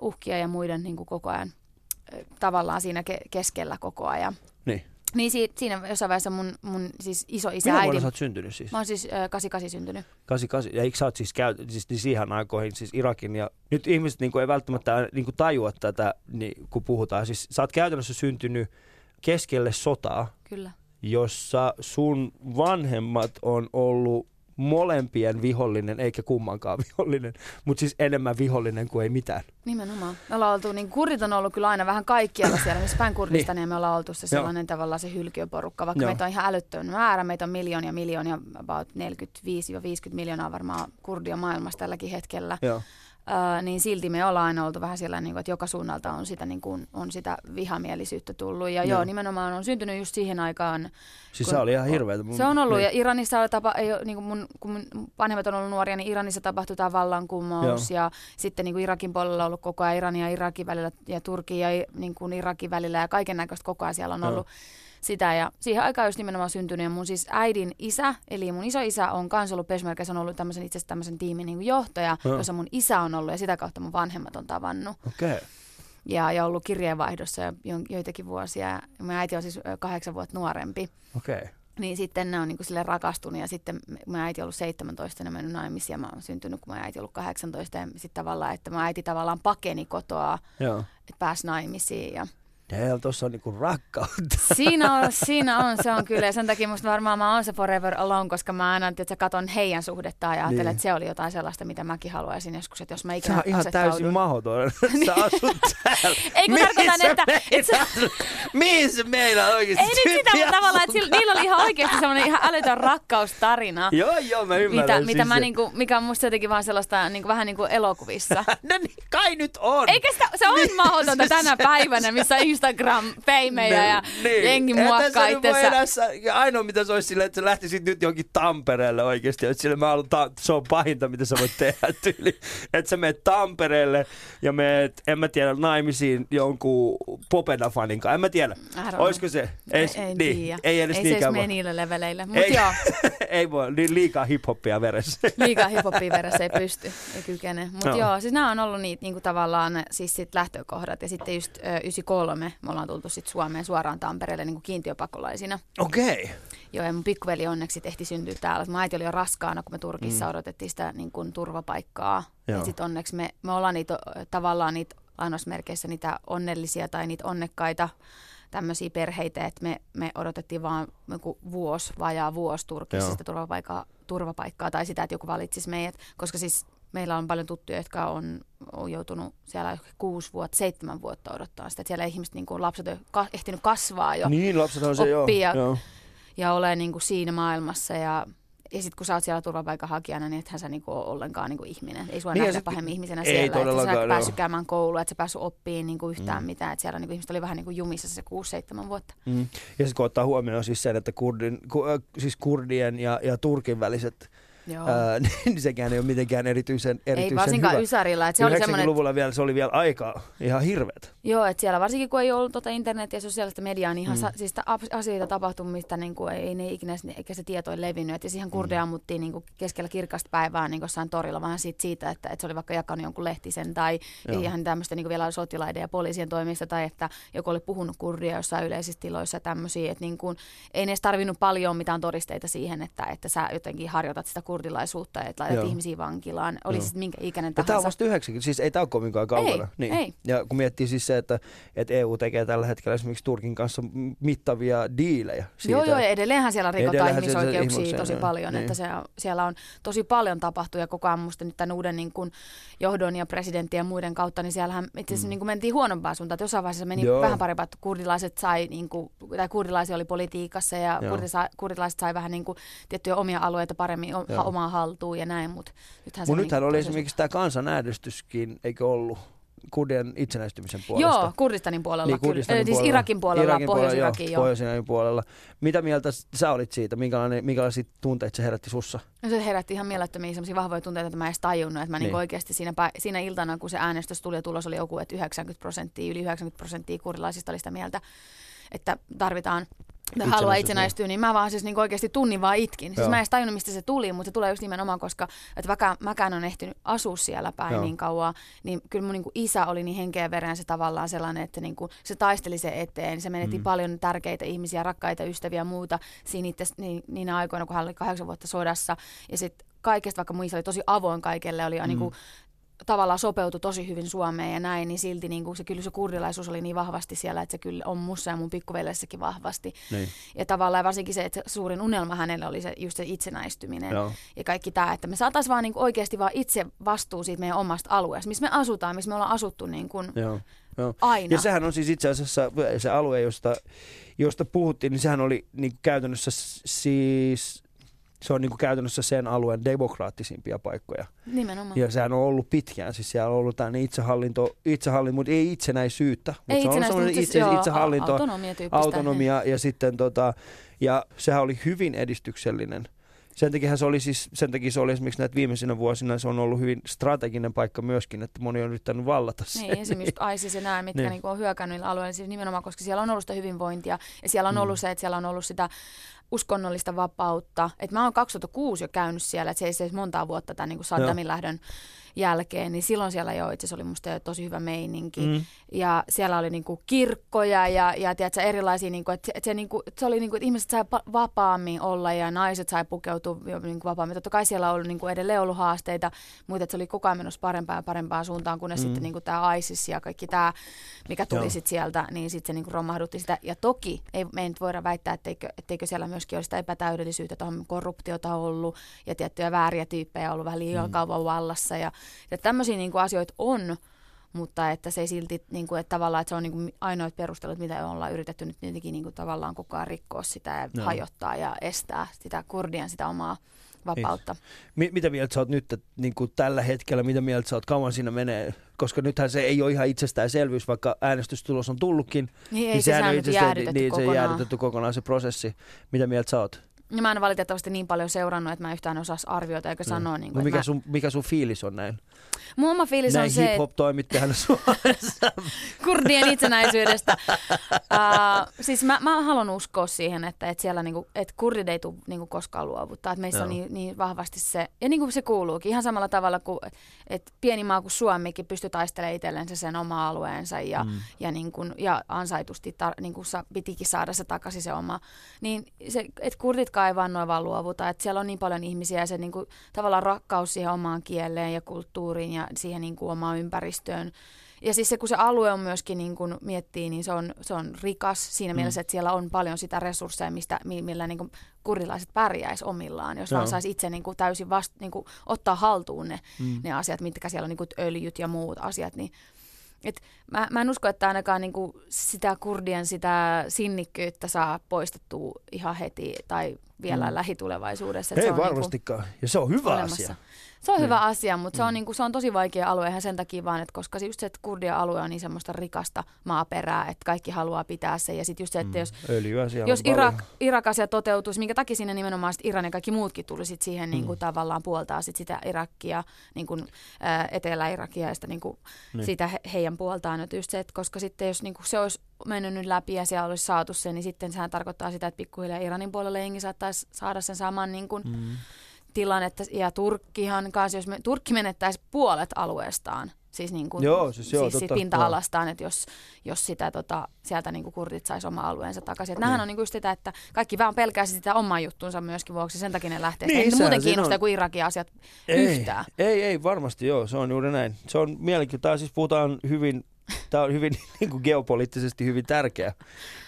uhkia ja muiden niin kuin koko ajan tavallaan siinä ke- keskellä koko ajan. Niin. Niin si- siinä jossain vaiheessa mun, mun siis iso isä Minä vuonna sä oot syntynyt siis? Mä oon siis äh, 88 syntynyt. 88, ja eikö sä oot siis käy, siis niin siihen aikoihin siis Irakin ja nyt ihmiset niin kuin, ei välttämättä niin kuin, tajua tätä, niin, kun puhutaan. Siis sä oot käytännössä syntynyt keskelle sotaa. Kyllä. Jossa sun vanhemmat on ollut molempien vihollinen, eikä kummankaan vihollinen, mutta siis enemmän vihollinen kuin ei mitään. Nimenomaan. Me ollaan oltu, niin kurdit on ollut kyllä aina vähän kaikkialla siellä, missä päin Kurdista, niin. me ollaan oltu se sellainen Joo. tavallaan se hylkiöporukka, vaikka Joo. meitä on ihan älyttöön määrä, meitä on miljoonia, miljoonia, about 45-50 miljoonaa varmaan kurdia maailmassa tälläkin hetkellä. Joo. Niin silti me ollaan aina oltu vähän siellä, niin kuin, että joka suunnalta on sitä, niin kuin, on sitä vihamielisyyttä tullut. Ja joo. joo, nimenomaan on syntynyt just siihen aikaan. Siis kun, se oli ihan hirveätä. Se on ollut, niin. ja Iranissa tapa, ei, niin kuin mun, kun mun vanhemmat on ollut nuoria, niin Iranissa tapahtui tämä vallankumous. Joo. Ja sitten niin kuin Irakin puolella on ollut koko ajan Iranin ja Irakin välillä, ja Turkin ja niin kuin Irakin välillä, ja kaiken näköistä koko ajan siellä on ollut. Joo sitä. Ja siihen aikaan just nimenomaan syntynyt. Ja mun siis äidin isä, eli mun iso isä on kans ollut Peshmerga, se on ollut tämmöisen, itse asiassa tämmöisen tiimin niin johtaja, no. jossa mun isä on ollut ja sitä kautta mun vanhemmat on tavannut. Okay. Ja, ja ollut kirjeenvaihdossa jo, joitakin vuosia. Mun äiti on siis kahdeksan vuotta nuorempi. Okay. Niin sitten ne on niin kuin sille rakastunut ja sitten mun äiti on ollut 17 ja mennyt naimisiin ja mä oon syntynyt, kun mun äiti on ollut 18 ja sitten tavallaan, että mun äiti tavallaan pakeni kotoa, Joo. että pääsi naimisiin ja Damn, tuossa on niinku rakkautta. Siinä on, siinä on, se on kyllä. Ja sen takia musta varmaan mä oon se forever alone, koska mä aina että katon heidän suhdetta ja ajattelen, niin. että se oli jotain sellaista, mitä mäkin haluaisin joskus, että jos mä ikinä Sä ihan täysin mahdoton. Sä asut täällä. Ei kun tarkoitan, että... että Mihin se meillä oikeasti? Ei nyt sitä, mutta tavallaan, että sillä, niillä oli ihan oikeasti semmoinen ihan älytön rakkaustarina. joo, joo, mä ymmärrän. Mitä, siis mitä mä niinku, mikä on musta jotenkin vaan sellaista niinku, vähän niin kuin elokuvissa. no niin, kai nyt on. Eikä sitä, se on niin. mahdotonta tänä päivänä, missä Instagram Instagram-feimejä ja niin. jengi muokkaa itsensä. Ainoa mitä se olisi silleen, että sä lähtisit nyt jonkin Tampereelle oikeasti. Että sille mä haluan, ta- se on pahinta mitä sä voit tehdä tyyli. Että sä meet Tampereelle ja meet, en mä tiedä, naimisiin jonkun Popeda-fanin kanssa. En mä tiedä. Olisiko se? Ei, ei, niin, tiedä. ei edes ei niinkään. Ei se niille leveleille, mutta joo. ei voi, niin liikaa hiphoppia veressä. liikaa hiphoppia veressä ei pysty, ei kykene. Mutta no. joo, siis nämä on ollut niitä niinku tavallaan siis sit lähtökohdat. Ja sitten just ö, 93 Me ollaan tultu sitten Suomeen suoraan Tampereelle niin kuin kiintiöpakolaisina. Okei. Okay. Joo, ja mun pikkuveli onneksi tehti syntyä täällä. Mun äiti oli jo raskaana, kun me Turkissa mm. odotettiin sitä niin kuin, turvapaikkaa. Joo. Ja sitten onneksi me, me ollaan niitä, tavallaan niitä lainausmerkeissä niitä onnellisia tai niitä onnekkaita tämmöisiä perheitä, että me, me odotettiin vaan vuosi, vajaa vuosi Turkissa sitä turvapaikkaa, turvapaikkaa tai sitä, että joku valitsisi meidät, koska siis meillä on paljon tuttuja, jotka on, on joutunut siellä kuusi vuotta, seitsemän vuotta odottaa sitä, että siellä ihmiset, niin kuin lapset on ka- ehtinyt kasvaa jo, niin, lapset on se, oppia joo, joo. ja ole niin kuin siinä maailmassa ja ja sitten kun sä oot siellä turvapaikanhakijana, niin ethän sä niinku ole ollenkaan niinku ihminen. Ei sua niin nähdä sit, pahemmin ihmisenä ei siellä. Että sä et päässyt käymään koulua, että sä päässyt oppiin niinku yhtään mm. mitään. Että siellä niinku ihmiset oli vähän niinku jumissa se 6-7 vuotta. Mm. Ja sitten kun ottaa huomioon siis sen, että kurdin, ku, äh, siis kurdien ja, ja Turkin väliset Niin sekään ei ole mitenkään erityisen, erityisen Ei varsinkaan hyvä. Ysärillä. Että se oli semmoinen, luvulla vielä, se oli vielä aika ihan hirveät. Joo, että siellä varsinkin kun ei ollut tuota internetiä ja sosiaalista mediaa, niin ihan mm. sa, siis asioita tapahtui, mistä niin kuin, ei ne ikinä, eikä se tieto ei levinnyt. Että siihen kurdeja mm. ammuttiin niin kuin keskellä kirkasta päivää niin jossain torilla vähän siitä, siitä että, että, se oli vaikka jakanut jonkun lehtisen tai Joo. ihan tämmöistä niin vielä sotilaiden ja poliisien toimista tai että joku oli puhunut kurdia jossain yleisissä tiloissa tämmöisiä. Että niin kuin, ei edes tarvinnut paljon mitään todisteita siihen, että, että sä jotenkin harjoitat sitä kurdilaisuutta että laitat Joo. ihmisiä vankilaan, oli siis minkä ikäinen tahansa. tämä on vasta 90, siis ei tämä ole kovinkaan kaukana. Ei, niin. ei. Ja kun miettii siis se, että, että EU tekee tällä hetkellä esimerkiksi Turkin kanssa mittavia diilejä. Siitä, joo, joo, ja edelleenhän siellä rikotaan ihmisoikeuksia tosi niin, paljon, niin. että se, siellä on tosi paljon tapahtuu ja koko ajan musta nyt tämän uuden niin kuin, johdon ja presidentin ja muiden kautta, niin siellähän itse asiassa mm. niin kuin mentiin huonompaan suuntaan, että jossain vaiheessa meni joo. vähän parempaa, että kurdilaiset sai, niin kuin, tai kurdilaisia oli politiikassa ja kurdilaiset sai vähän niin kuin, tiettyjä omia alueita paremmin omaa haltuun ja näin, mutta nythän Mut se nythän oli esimerkiksi tämä kansanäänestyskin, eikö ollut? Kurdien itsenäistymisen puolesta. Joo, Kurdistanin puolella niin, Kurdistanin kyllä. Puolella. Siis Irakin puolella, Irakin Pohjois-Irakin. Joo, Pohjois-Irakin puolella. Mitä mieltä sä olit siitä? Minkälainen, minkälaisia tunteita se herätti sussa? No se herätti ihan mielettömiä sellaisia vahvoja tunteita, että mä en edes tajunnut. Että mä niin. Niin oikeasti siinä, siinä iltana, kun se äänestys tuli ja tulos oli joku, että 90 prosenttia, yli 90 prosenttia kurdilaisista oli sitä mieltä, että tarvitaan. Haluaa itsenäistyä, niin mä vaan siis niin oikeasti tunnin vaan itkin. Siis mä en edes tajunnut, mistä se tuli, mutta se tulee just nimenomaan, koska että vaikka mäkään on ehtinyt asua siellä päin Joo. niin kauan, niin kyllä mun niin kuin isä oli niin henkeä veren se tavallaan sellainen, että niin kuin se taisteli se eteen. Se menetti mm. paljon tärkeitä ihmisiä, rakkaita ystäviä ja muuta siinä itse, niin, niinä aikoina, kun hän oli kahdeksan vuotta sodassa. Ja sitten kaikesta, vaikka mun isä oli tosi avoin kaikelle, oli mm. niin kuin tavallaan sopeutui tosi hyvin Suomeen ja näin, niin silti niin kuin se, kyllä se kurdilaisuus oli niin vahvasti siellä, että se kyllä on mussa ja mun pikkuveljessäkin vahvasti. Niin. Ja tavallaan varsinkin se, että suurin unelma hänelle oli se, just se itsenäistyminen Joo. ja kaikki tämä, että me saataisiin vaan niin kuin oikeasti vaan itse vastuu siitä meidän omasta alueesta, missä me asutaan, missä me ollaan asuttu niin kuin Joo. Joo. aina. Ja sehän on siis itse asiassa se alue, josta, josta puhuttiin, niin sehän oli niin käytännössä siis se on niin kuin käytännössä sen alueen demokraattisimpia paikkoja. Nimenomaan. Ja sehän on ollut pitkään, siis siellä on ollut tänne itsehallinto, itsehallinto mutta ei itsenäisyyttä. Ei mutta se on itse, itse, joo, itsehallinto, autonomia, autonomia ja sitten tota, ja sehän oli hyvin edistyksellinen. Sen takia se oli siis, sen takia se oli esimerkiksi näitä viimeisinä vuosina, se on ollut hyvin strateginen paikka myöskin, että moni on yrittänyt vallata sen. Niin, esimerkiksi ISIS ja nämä, mitkä niin. niin on hyökännyt alueilla, siis nimenomaan, koska siellä on ollut sitä hyvinvointia ja siellä on mm. ollut se, että siellä on ollut sitä uskonnollista vapautta. Et mä oon 2006 jo käynyt siellä, että se ei se montaa vuotta tämän niin Saddamin lähdön jälkeen, niin silloin siellä jo itse oli musta tosi hyvä meininki. Mm. Ja siellä oli niinku kirkkoja ja, ja tiedätkö, erilaisia, niinku, että et se, niinku, se oli niinku, että ihmiset sai vapaammin olla ja naiset sai pukeutua niinku vapaammin. Totta kai siellä on ollut niinku edelleen ollut haasteita, mutta se oli koko ajan menossa parempaan ja parempaan suuntaan, kunnes mm. sitten niinku tämä ISIS ja kaikki tämä, mikä tuli sitten sieltä, niin sitten se niinku romahdutti sitä. Ja toki ei, me ei nyt voida väittää, etteikö, etteikö siellä myöskin olisi sitä epätäydellisyyttä, että on korruptiota ollut ja tiettyjä vääriä tyyppejä ollut vähän liian mm. kauan vallassa ja ja tämmöisiä niin kuin asioita on, mutta että se ei silti, niin kuin, että tavallaan että se on niin kuin ainoat perustelut, mitä ollaan yritetty nyt jotenkin niin kuin tavallaan koko ajan rikkoa sitä ja no. hajottaa ja estää sitä kurdien sitä omaa vapautta. Niin. mitä mieltä sä oot nyt että, niin kuin tällä hetkellä, mitä mieltä sä oot, kauan siinä menee? Koska nythän se ei ole ihan itsestäänselvyys, vaikka äänestystulos on tullutkin. Niin, ei niin se, sehän on itse niin, se jäädytetty kokonaan se prosessi. Mitä mieltä sä oot? Ja mä en valitettavasti niin paljon seurannut, että mä yhtään osaisi arvioida eikä sanoa. Niin kuin, No mikä, mä, sun, mikä sun fiilis on näin? mun oma fiilis näin on se, hip-hop-toimittajana Suomessa. kurdien itsenäisyydestä. uh, siis mä, mä haluan uskoa siihen, että, että siellä niinku, että kurdit ei tule niinku koskaan luovuttaa. Että meissä Joo. on niin, niin vahvasti se, ja niin kuin se kuuluukin, ihan samalla tavalla kuin että pieni maa kuin Suomikin pystyy taistelemaan itsellensä sen oma alueensa ja, mm. ja, niin kuin, ja ansaitusti tar, niin kuin sa, pitikin saada se takaisin se oma. Niin se, että kurditkaan ei vaan noin vaan luovuta, että siellä on niin paljon ihmisiä ja se niin kuin, tavallaan rakkaus siihen omaan kieleen ja kulttuuriin ja siihen niin kuin omaan ympäristöön. Ja siis se, kun se alue on myöskin, niin kun miettii, niin se on, se on rikas siinä mm. mielessä, että siellä on paljon sitä resursseja, mistä, mi- millä niin kuin kurilaiset pärjäisi omillaan, jos Joo. vaan saisi itse niin kuin täysin vast, niin kuin ottaa haltuun ne, mm. ne asiat, mitkä siellä on niin kuin öljyt ja muut asiat, niin et mä, mä en usko, että ainakaan niinku sitä kurdien sitä sinnikkyyttä saa poistettua ihan heti tai vielä mm. lähitulevaisuudessa. Ei niinku varmastikaan. Ja se on hyvä olemassa. asia. Se on Niin. hyvä asia, mutta se on, niinku, se on tosi vaikea alue ihan sen takia vaan, että koska just se, että kurdien alue on niin semmoista rikasta maaperää, että kaikki haluaa pitää sen. Ja sitten just se, että jos, siellä jos paljon. Irak, Irak-asia toteutuisi, minkä takia sinne nimenomaan sit Iran ja kaikki muutkin tuli sit siihen mm. niin kuin, tavallaan puoltaa sit sitä Irakia, niin kuin, ää, Etelä-Irakia ja sitä, niin kuin, Niin. sitä he, heidän puoltaan. Että just se, että koska sitten jos niin kuin, se olisi mennyt nyt läpi ja siellä olisi saatu se, niin sitten sehän tarkoittaa sitä, että pikkuhiljaa Iranin puolelle jengi saattaisi saada sen saman niin kuin, Mm. Tilannetta. Ja Turkkihan kanssa, jos me, Turkki menettäisi puolet alueestaan, siis, niin kuin, Joo, siis joo, siis totta, pinta-alastaan, että jos, jos sitä, tota, sieltä niin kuin kurdit saisi oma alueensa takaisin. Että nämähän on niin kuin sitä, että kaikki vaan pelkäisi sitä omaa juttuunsa myöskin vuoksi, sen takia ne lähtee. Niin, Niin, ei muuten siinä kiinnostaa on. kuin Irakin asiat Ei, yhtään. ei, ei, varmasti joo, se on juuri näin. Se on mielenkiintoista. Siis puhutaan hyvin, tämä on hyvin niin kuin geopoliittisesti hyvin tärkeä,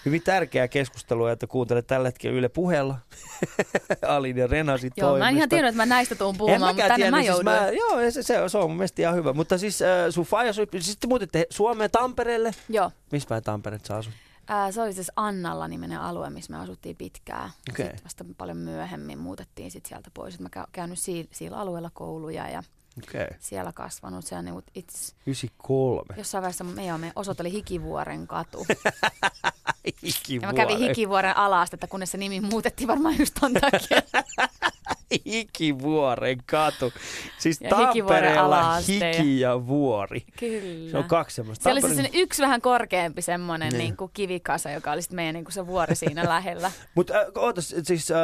hyvin tärkeä keskustelu, että kuuntelet tällä hetkellä Yle puheella. Alin ja Renasin Joo, mä en ihan tiennyt, että mä näistä tuun En puhumaan, mutta mäkään tänne tiennyt, mä siis mä, joo, se, se, se on mun mielestä ihan hyvä. Mutta siis äh, sun faija, siis te muutitte Suomeen Tampereelle. Joo. Missä päin Tampereet sä asut? Ää, se oli siis Annalla niminen alue, missä me asuttiin pitkään. Okei. Sitten vasta paljon myöhemmin muutettiin sit sieltä pois. Et mä käyn käynyt si- sillä alueella kouluja ja. Okay. siellä kasvanut. Se on niin itse 93. Jossain vaiheessa me, joo, me osoite oli Hikivuoren katu. Hikivuoren. Ja mä kävin Hikivuoren alastetta, kunnes se nimi muutettiin varmaan just ton takia. Hikivuoren katu. Siis Ja Tampereella hiki ja vuori. Kyllä. Se on kaksi semmoista. Se oli siis yksi vähän korkeampi semmoinen Niin. niin. niin kivikasa, joka oli sitten meidän niin kuin se vuori siinä lähellä. Mutta äh, ootas, siis, äh,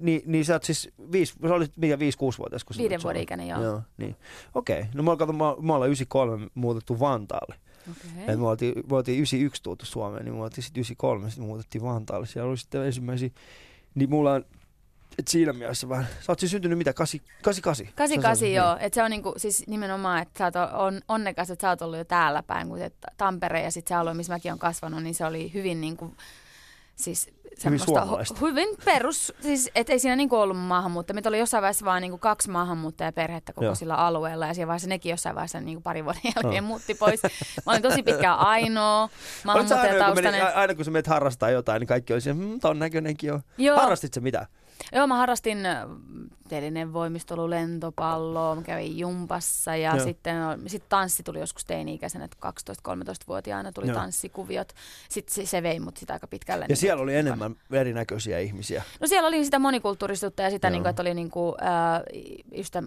niin, niin sä oot siis viisi, sä olit mikä viisi, kuusi vuotias, kun Viiden vuoden ikäinen, joo. Joo, niin. Okei. No me, kato, me, me ollaan 93 muutettu Vantaalle. Okay. Et me oltiin, me oltiin 91 tultu Suomeen, niin me oltiin sitten 93, sitten muutettiin Vantaalle. Siellä oli sitten ensimmäisiä, niin mulla on, et siinä mielessä vähän, sä oot siis syntynyt mitä, 88? 88 joo, että se on niinku, siis nimenomaan, että sä oot on, onnekas, että sä oot ollut jo täällä päin, kun Tampere ja sitten se alue, missä mäkin olen kasvanut, niin se oli hyvin niinku, siis semmoista hu- hyvin perus, siis et ei siinä niinku ollut maahanmuuttajia. Meitä oli jossain vaiheessa vaan niinku kaksi maahanmuuttajaperhettä koko Joo. sillä alueella ja siinä vaiheessa nekin jossain vaiheessa niinku pari vuoden jälkeen Joo. muutti pois. Mä olin tosi pitkään ainoa sä aina, kun, maahanmuuttajataustainen. meni, aina kun sä menet harrastaa jotain, niin kaikki oli siellä, hmm, ton näköinenkin on. Joo. Harrastit sä mitä? Joo, mä harrastin telinen voimistelu, lentopalloa, mä kävin jumpassa ja Joo. sitten sit tanssi tuli joskus teini-ikäisenä, että 12-13-vuotiaana tuli Joo. tanssikuviot. Sitten se, se vei mut sitä aika pitkälle. Ja niin siellä oli kuin- enemmän erinäköisiä ihmisiä. No siellä oli sitä monikulttuurisuutta ja sitä, Joo. niin kuin, että oli niin kuin, äh, just, äh,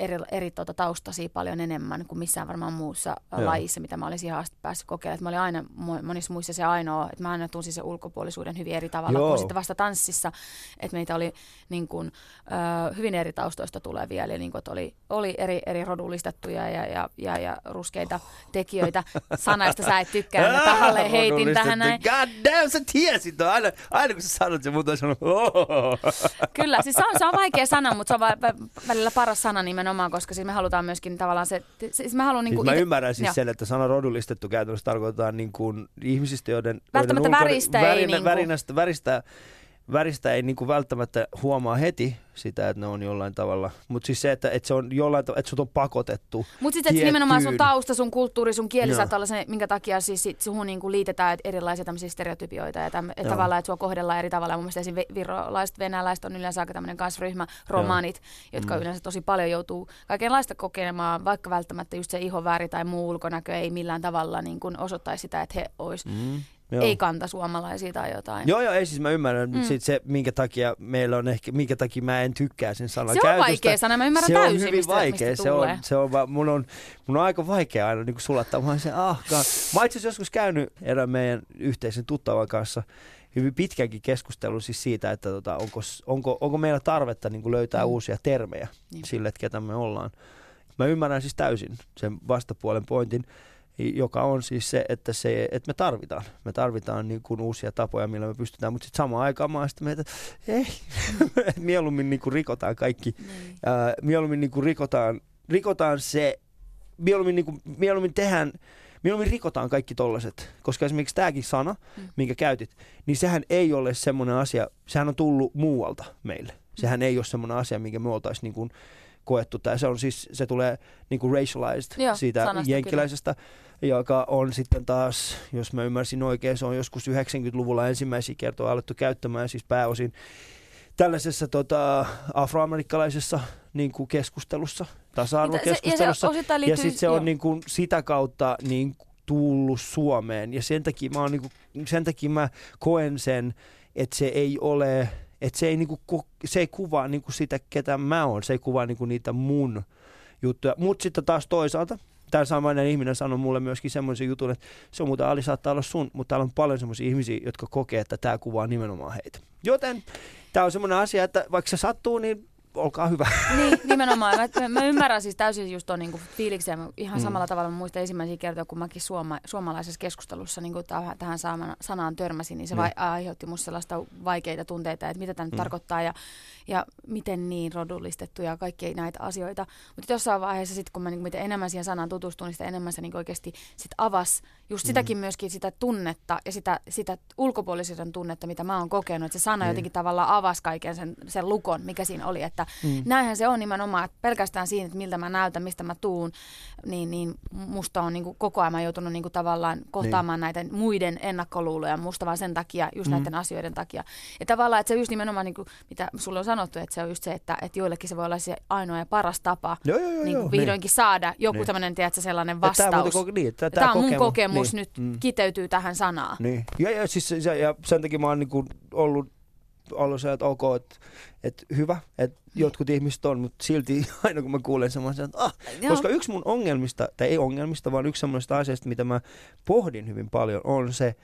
eri, eri tuota, taustasia paljon enemmän kuin missään varmaan muussa Joo. Lajissa, mitä mä olisin siihen asti päässyt kokeilemaan. Mä olin aina mo- monissa muissa se ainoa, että mä aina tunsin sen ulkopuolisuuden hyvin eri tavalla Joo. kuin sitten vasta tanssissa. Että meitä oli niin kuin, äh, hyvin eri taustoista tulevia, eli niin kuin, että oli, oli eri, eri rodullistettuja ja, ja, ja, ja ruskeita tekijöitä. Sanaista sä et tykkää, mä tahalleen heitin tähän näin. God damn, sä tiesit. Aina, aina kun sä sanot sen, mutta sanoo, oh. Kyllä, siis se on, se on vaikea sana, mutta se on välillä paras sana nimenomaan, koska siis me halutaan myöskin tavallaan se, siis mä haluan niin Siis kuin mä ite- ymmärrän siis Joo. sen, että sana rodullistettu käytännössä tarkoittaa niin kuin ihmisistä, joiden... Välttämättä joiden väristä ei värinä, niinku- värinästä, väristä, väristä ei niin kuin välttämättä huomaa heti sitä, että ne on jollain tavalla. Mutta siis se, että, että se on jollain tavalla, että sut on pakotettu. Mutta sitten että nimenomaan sun tausta, sun kulttuuri, sun kieli Joo. saattaa olla se, minkä takia siis sit suhun niinku liitetään erilaisia tämmöisiä stereotypioita ja täm, Joo. tavallaan, että sua kohdellaan eri tavalla. Mun mielestä esimerkiksi virolaiset, venäläiset on yleensä aika tämmöinen kasryhmä, romanit, jotka Mm. yleensä tosi paljon joutuu kaikenlaista kokeilemaan, vaikka välttämättä just se ihoväri tai muu ulkonäkö ei millään tavalla niin kuin osoittaisi sitä, että he olisi Mm. Joo. ei kantasuomalaisia tai jotain. Joo, joo, ei siis mä ymmärrän Mm. sit se, minkä takia meillä on ehkä, minkä takia mä en tykkää sen sanan Se on käytöstä. vaikea sana, mä ymmärrän se täysin, on hyvin mistä, vaikea. mistä se on, se on, mun, on, mun on aika vaikea aina niin sulattaa. Mä oon se, ah, mä itse joskus käynyt erään meidän yhteisen tuttavan kanssa hyvin pitkänkin keskustelun siis siitä, että tota, onko, onko, onko meillä tarvetta niin kuin löytää Mm. uusia termejä Niin. sille, että ketä me ollaan. Mä ymmärrän siis täysin sen vastapuolen pointin, joka on siis se, että, se, että me tarvitaan. Me tarvitaan niin kuin uusia tapoja, millä me pystytään, mutta sitten samaan aikaan mä oon sitä mieltä, ei, mieluummin niin kuin rikotaan kaikki Niin. ää, mieluummin niin kuin rikotaan, rikotaan se, mieluummin, niin kuin, mieluummin tehdään, mieluummin rikotaan kaikki tollaset. Koska esimerkiksi tämäkin sana, Mm. minkä käytit, niin sehän ei ole semmoinen asia, sehän on tullut muualta meille. Sehän ei ole semmoinen asia, minkä me oltaisiin niin kuin koettu. Tai se on siis, se tulee niin kuin racialized Joo, siitä sanasta jenkkiläisestä, joka on sitten taas, jos mä ymmärsin oikein, se on joskus 90-luvulla ensimmäisiä kertoja alettu käyttämään siis pääosin tällaisessa tota, afroamerikkalaisessa niin kuin keskustelussa, ja tasa-arvokeskustelussa. se osittain Ja liittyy, sitten se on niin kuin sitä kautta niin tullut Suomeen. Ja sen takia mä, oon niin kuin, sen takia mä koen sen, että se ei ole, että se ei, niin kuin, ku- se ei kuvaa niin kuin sitä, ketä mä oon. Se ei kuvaa niin kuin niitä mun juttuja. Mutta sitten taas toisaalta, tämä samainen ihminen sanoi mulle myöskin semmoisen jutun, että se on muuten Ali saattaa olla sun, mutta täällä on paljon semmoisia ihmisiä, jotka kokee, että tämä kuvaa nimenomaan heitä. Joten tämä on semmoinen asia, että vaikka se sattuu, niin olkaa hyvä. Niin, nimenomaan. Mä, mä, mä ymmärrän siis täysin just tuon niinku fiiliksen. Ihan Mm. samalla tavalla mä muistan ensimmäisiä kertoja, kun mäkin suoma, suomalaisessa keskustelussa niin tähän, tähän saamana, sanaan törmäsin, niin se Niin. vai, aiheutti musta sellaista vaikeita tunteita, että mitä tämä nyt Mm. tarkoittaa ja, ja miten niin rodullistettu ja kaikkia näitä asioita. Mutta jossain vaiheessa sitten, kun mä niin, mitä enemmän siihen sanaan tutustuin, niin sitä enemmän se niin oikeasti sit avasi just Mm. sitäkin myöskin sitä tunnetta ja sitä, sitä ulkopuolisuuden tunnetta, mitä mä oon kokenut. Että se sana Niin. jotenkin tavallaan avasi kaiken sen, sen lukon, mikä siinä oli, että Mm. Näinhän se on nimenomaan, että pelkästään siinä, että miltä mä näytän, mistä mä tuun, niin, niin musta on niin kuin koko ajan joutunut niin kuin tavallaan kohtaamaan näitä muiden ennakkoluuloja musta vaan sen takia, just Mm. näiden asioiden takia. Ja tavallaan, että se just nimenomaan, niin kuin, mitä sulle on sanottu, että se on just se, että, että joillekin se voi olla se ainoa ja paras tapa Joo, joo, joo. niin joo, kuin vihdoinkin saada joku Niin. sellainen, tiedätkö, sellainen Ja vastaus. muuten koko- niin, tää, Tämä on mun kokemu- kokemus niin, nyt mm. kiteytyy tähän sanaan. Niin. Ja, ja, siis, se- ja sen takia mä oon niinku ollut, ollut se, että ok, että, että hyvä, että Niin. Jotkut ihmiset on, mutta silti aina kun mä kuulen semmoisen, että ah, Joo. koska yksi mun ongelmista, tai ei ongelmista, vaan yksi semmoista asiasta, mitä mä pohdin hyvin paljon, on se,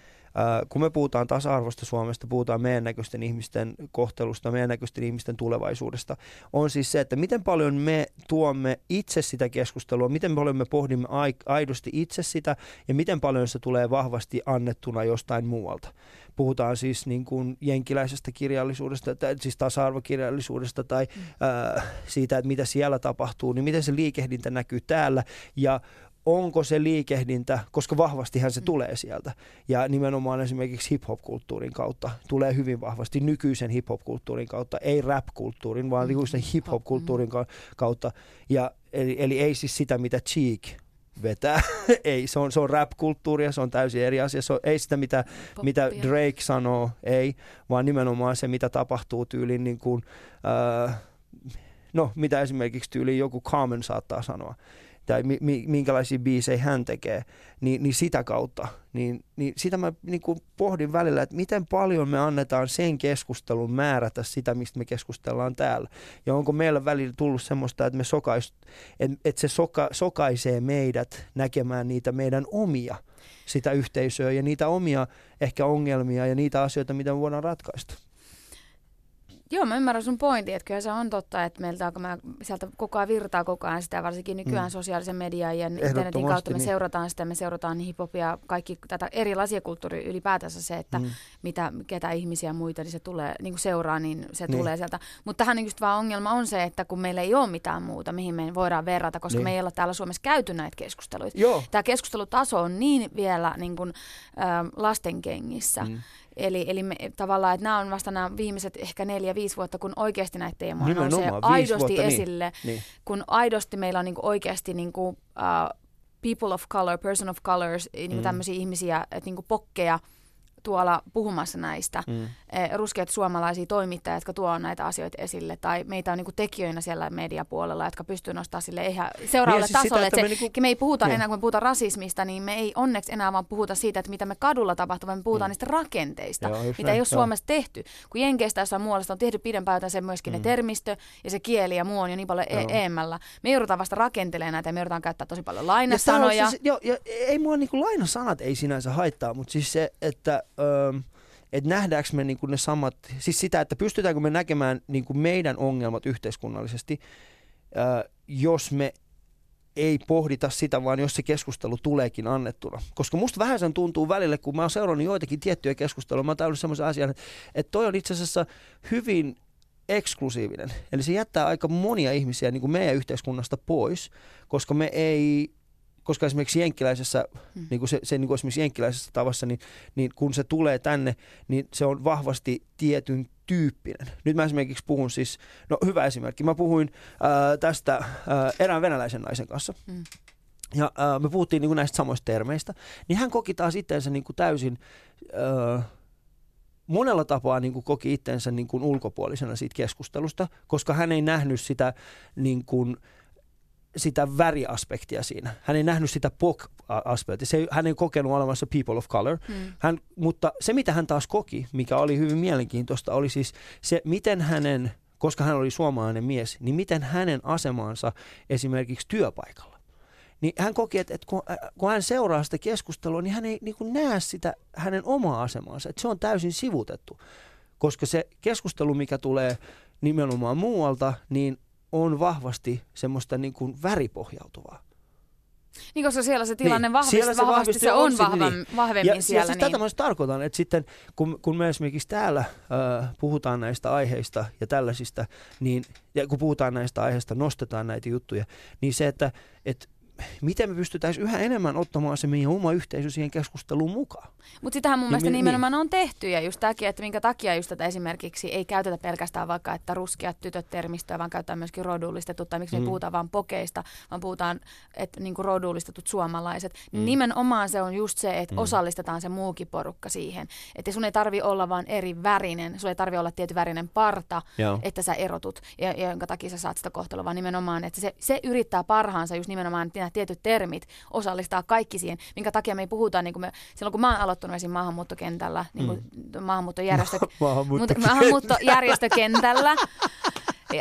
kun me puhutaan tasa-arvosta Suomesta, puhutaan meidän näköisten ihmisten kohtelusta, meidän näköisten ihmisten tulevaisuudesta, on siis se, että miten paljon me tuomme itse sitä keskustelua, miten paljon me pohdimme ai- aidosti itse sitä, ja miten paljon se tulee vahvasti annettuna jostain muualta. Puhutaan siis niin kuin jenkiläisestä kirjallisuudesta, tai siis tasa-arvokirjallisuudesta tai Mm. ää, siitä, että mitä siellä tapahtuu, niin miten se liikehdintä näkyy täällä ja onko se liikehdintä, koska vahvastihan se Mm. tulee sieltä. Ja nimenomaan esimerkiksi hip-hop-kulttuurin kautta tulee hyvin vahvasti nykyisen hip-hop-kulttuurin kautta, ei rap-kulttuurin, vaan Mm. nykyisen hip-hop-kulttuurin ka- kautta. Ja, eli, eli ei siis sitä, mitä Cheek vetää. ei, se on, se on rap-kulttuuria, se on täysin eri asia. Se on, ei sitä, mitä, mitä. Drake sanoo, ei, vaan nimenomaan se, mitä tapahtuu tyyliin niin kuin, äh, no, mitä esimerkiksi tyyliin joku Common saattaa sanoa, tai mi, mi, minkälaisia biisejä hän tekee, niin, niin sitä kautta, niin, niin sitä mä niin kuin pohdin välillä, että miten paljon me annetaan sen keskustelun määrätä sitä, mistä me keskustellaan täällä. Ja onko meillä välillä tullut semmoista, että, me sokais, että, että se soka, sokaisee meidät näkemään niitä meidän omia sitä yhteisöä ja niitä omia ehkä ongelmia ja niitä asioita, mitä me voidaan ratkaista. Joo, mä ymmärrän sun pointin, että kyllä se on totta, että meiltä alkaa, mä, sieltä koko ajan virtaa koko ajan sitä, varsinkin nykyään Mm. sosiaalisen median ja internetin kautta me niin. seurataan sitä, me seurataan hiphopia, kaikki tätä erilaisia kulttuuria ylipäätänsä se, että Mm. mitä, ketä ihmisiä ja muita, niin se tulee, niin kuin seuraa, niin se Niin. tulee sieltä. Mutta tähän just vaan ongelma on se, että kun meillä ei ole mitään muuta, mihin me voidaan verrata, koska Niin. me ei olla täällä Suomessa käyty näitä keskusteluita. Joo. Tämä keskustelutaso on niin vielä niin kuin, ä, lastenkengissä. Mm. Eli, eli me, tavallaan, että nämä on vasta nämä viimeiset ehkä neljä-viisi vuotta, kun oikeasti näitä teemoja nousee viisi aidosti vuotta, niin. esille, Niin. kun aidosti meillä on niin oikeasti niin kuin, uh, people of color, person of colors, niin Mm. tämmöisiä ihmisiä, että niin pokkeja tuolla puhumassa näistä, mm. Eh, ruskeat suomalaisia toimittajia, jotka tuo näitä asioita esille, tai meitä on niin kuin tekijöinä siellä mediapuolella, jotka pystyy nostamaan sille ihan seuraavalle niin, siis tasolle. Sitä, että se, me, niinku... me ei puhuta niin. enää, kun me puhutaan rasismista, niin me ei onneksi enää vaan puhuta siitä, että mitä me kadulla tapahtuu, vaan me puhutaan mm. niistä rakenteista, Joo, mitä näin. ei ole Suomessa tehty. Kun Jenkeistä jossain muualla on tehty pidempään se myöskin mm. ne termistö ja se kieli ja muu on jo niin paljon e- eemmällä. Me joudutaan vasta rakentelemaan näitä ja me joudutaan käyttää tosi paljon lainasanoja. Ja, siis, jo, ja ei mua niinku lainasanat ei sinänsä haittaa, mutta siis se, että... Että nähdäänkö me niin ne samat, siis sitä, että pystytäänkö me näkemään niin meidän ongelmat yhteiskunnallisesti, jos me ei pohdita sitä, vaan jos se keskustelu tuleekin annettuna. Koska musta vähän sen tuntuu välille, kun mä oon seurannut joitakin tiettyjä keskusteluja, mä oon semmoisen asian, että, että toi on itse asiassa hyvin eksklusiivinen. Eli se jättää aika monia ihmisiä niin kuin meidän yhteiskunnasta pois, koska me ei koska esimerkiksi jenkkiläisessä, hmm. niin kuin se, se niin kuin esimerkiksi jenkkiläisessä tavassa, niin, niin kun se tulee tänne, niin se on vahvasti tietyn tyyppinen. Nyt mä esimerkiksi puhun siis, no hyvä esimerkki, mä puhuin ää, tästä ää, erään venäläisen naisen kanssa. Hmm. Ja ää, me puhuttiin niin kuin näistä samoista termeistä, niin hän koki taas itseensä niin kuin täysin... Ää, monella tapaa niin kuin koki itsensä niin kuin ulkopuolisena siitä keskustelusta, koska hän ei nähnyt sitä niin kuin, sitä väriaspektia siinä. Hän ei nähnyt sitä POC-aspektia. Se, hän ei kokenut olemassa people of color. Hmm. Hän, mutta se, mitä hän taas koki, mikä oli hyvin mielenkiintoista, oli siis se, miten hänen, koska hän oli suomalainen mies, niin miten hänen asemansa esimerkiksi työpaikalla. Niin hän koki, että, että kun, äh, kun hän seuraa sitä keskustelua, niin hän ei niin kuin näe sitä hänen omaa asemansa. Että se on täysin sivutettu. Koska se keskustelu, mikä tulee nimenomaan muualta, niin on vahvasti semmoista niin kuin väripohjautuvaa. Niin, koska siellä se tilanne niin, vahvasti, siellä se vahvasti, vahvasti se on, on vahva, niin. vahvemmin ja, siellä. Ja siis niin. tätä mä tarkoitan, että sitten kun, kun me esimerkiksi täällä äh, puhutaan näistä aiheista ja tällaisista, niin, ja kun puhutaan näistä aiheista, nostetaan näitä juttuja, niin se, että et miten me pystytäisiin yhä enemmän ottamaan se meidän oma yhteisö siihen keskusteluun mukaan. Mutta sitähän mun mielestä mi- nimenomaan niin. on tehty ja just takia, että minkä takia just tätä esimerkiksi ei käytetä pelkästään vaikka, että ruskeat tytöt termistöä, vaan käytetään myöskin rodullistetut, tai miksi mm. me puhutaan vain pokeista, vaan puhutaan, että niinku rodullistetut suomalaiset. Mm. Nimenomaan se on just se, että mm. osallistetaan se muukin porukka siihen. Että sun ei tarvi olla vain eri värinen, sun ei tarvi olla tietty värinen parta, Joo. että sä erotut, ja, ja jonka takia sä saat sitä kohtelua, vaan nimenomaan, että se, se yrittää parhaansa just nimenomaan, nämä tietyt termit osallistaa kaikki siihen, minkä takia me ei puhuta, niin kuin me, silloin kun mä oon aloittanut esim. maahanmuuttokentällä, niin kuin mm. maahanmuuttojärjestö, maahanmuuttojärjestökentällä,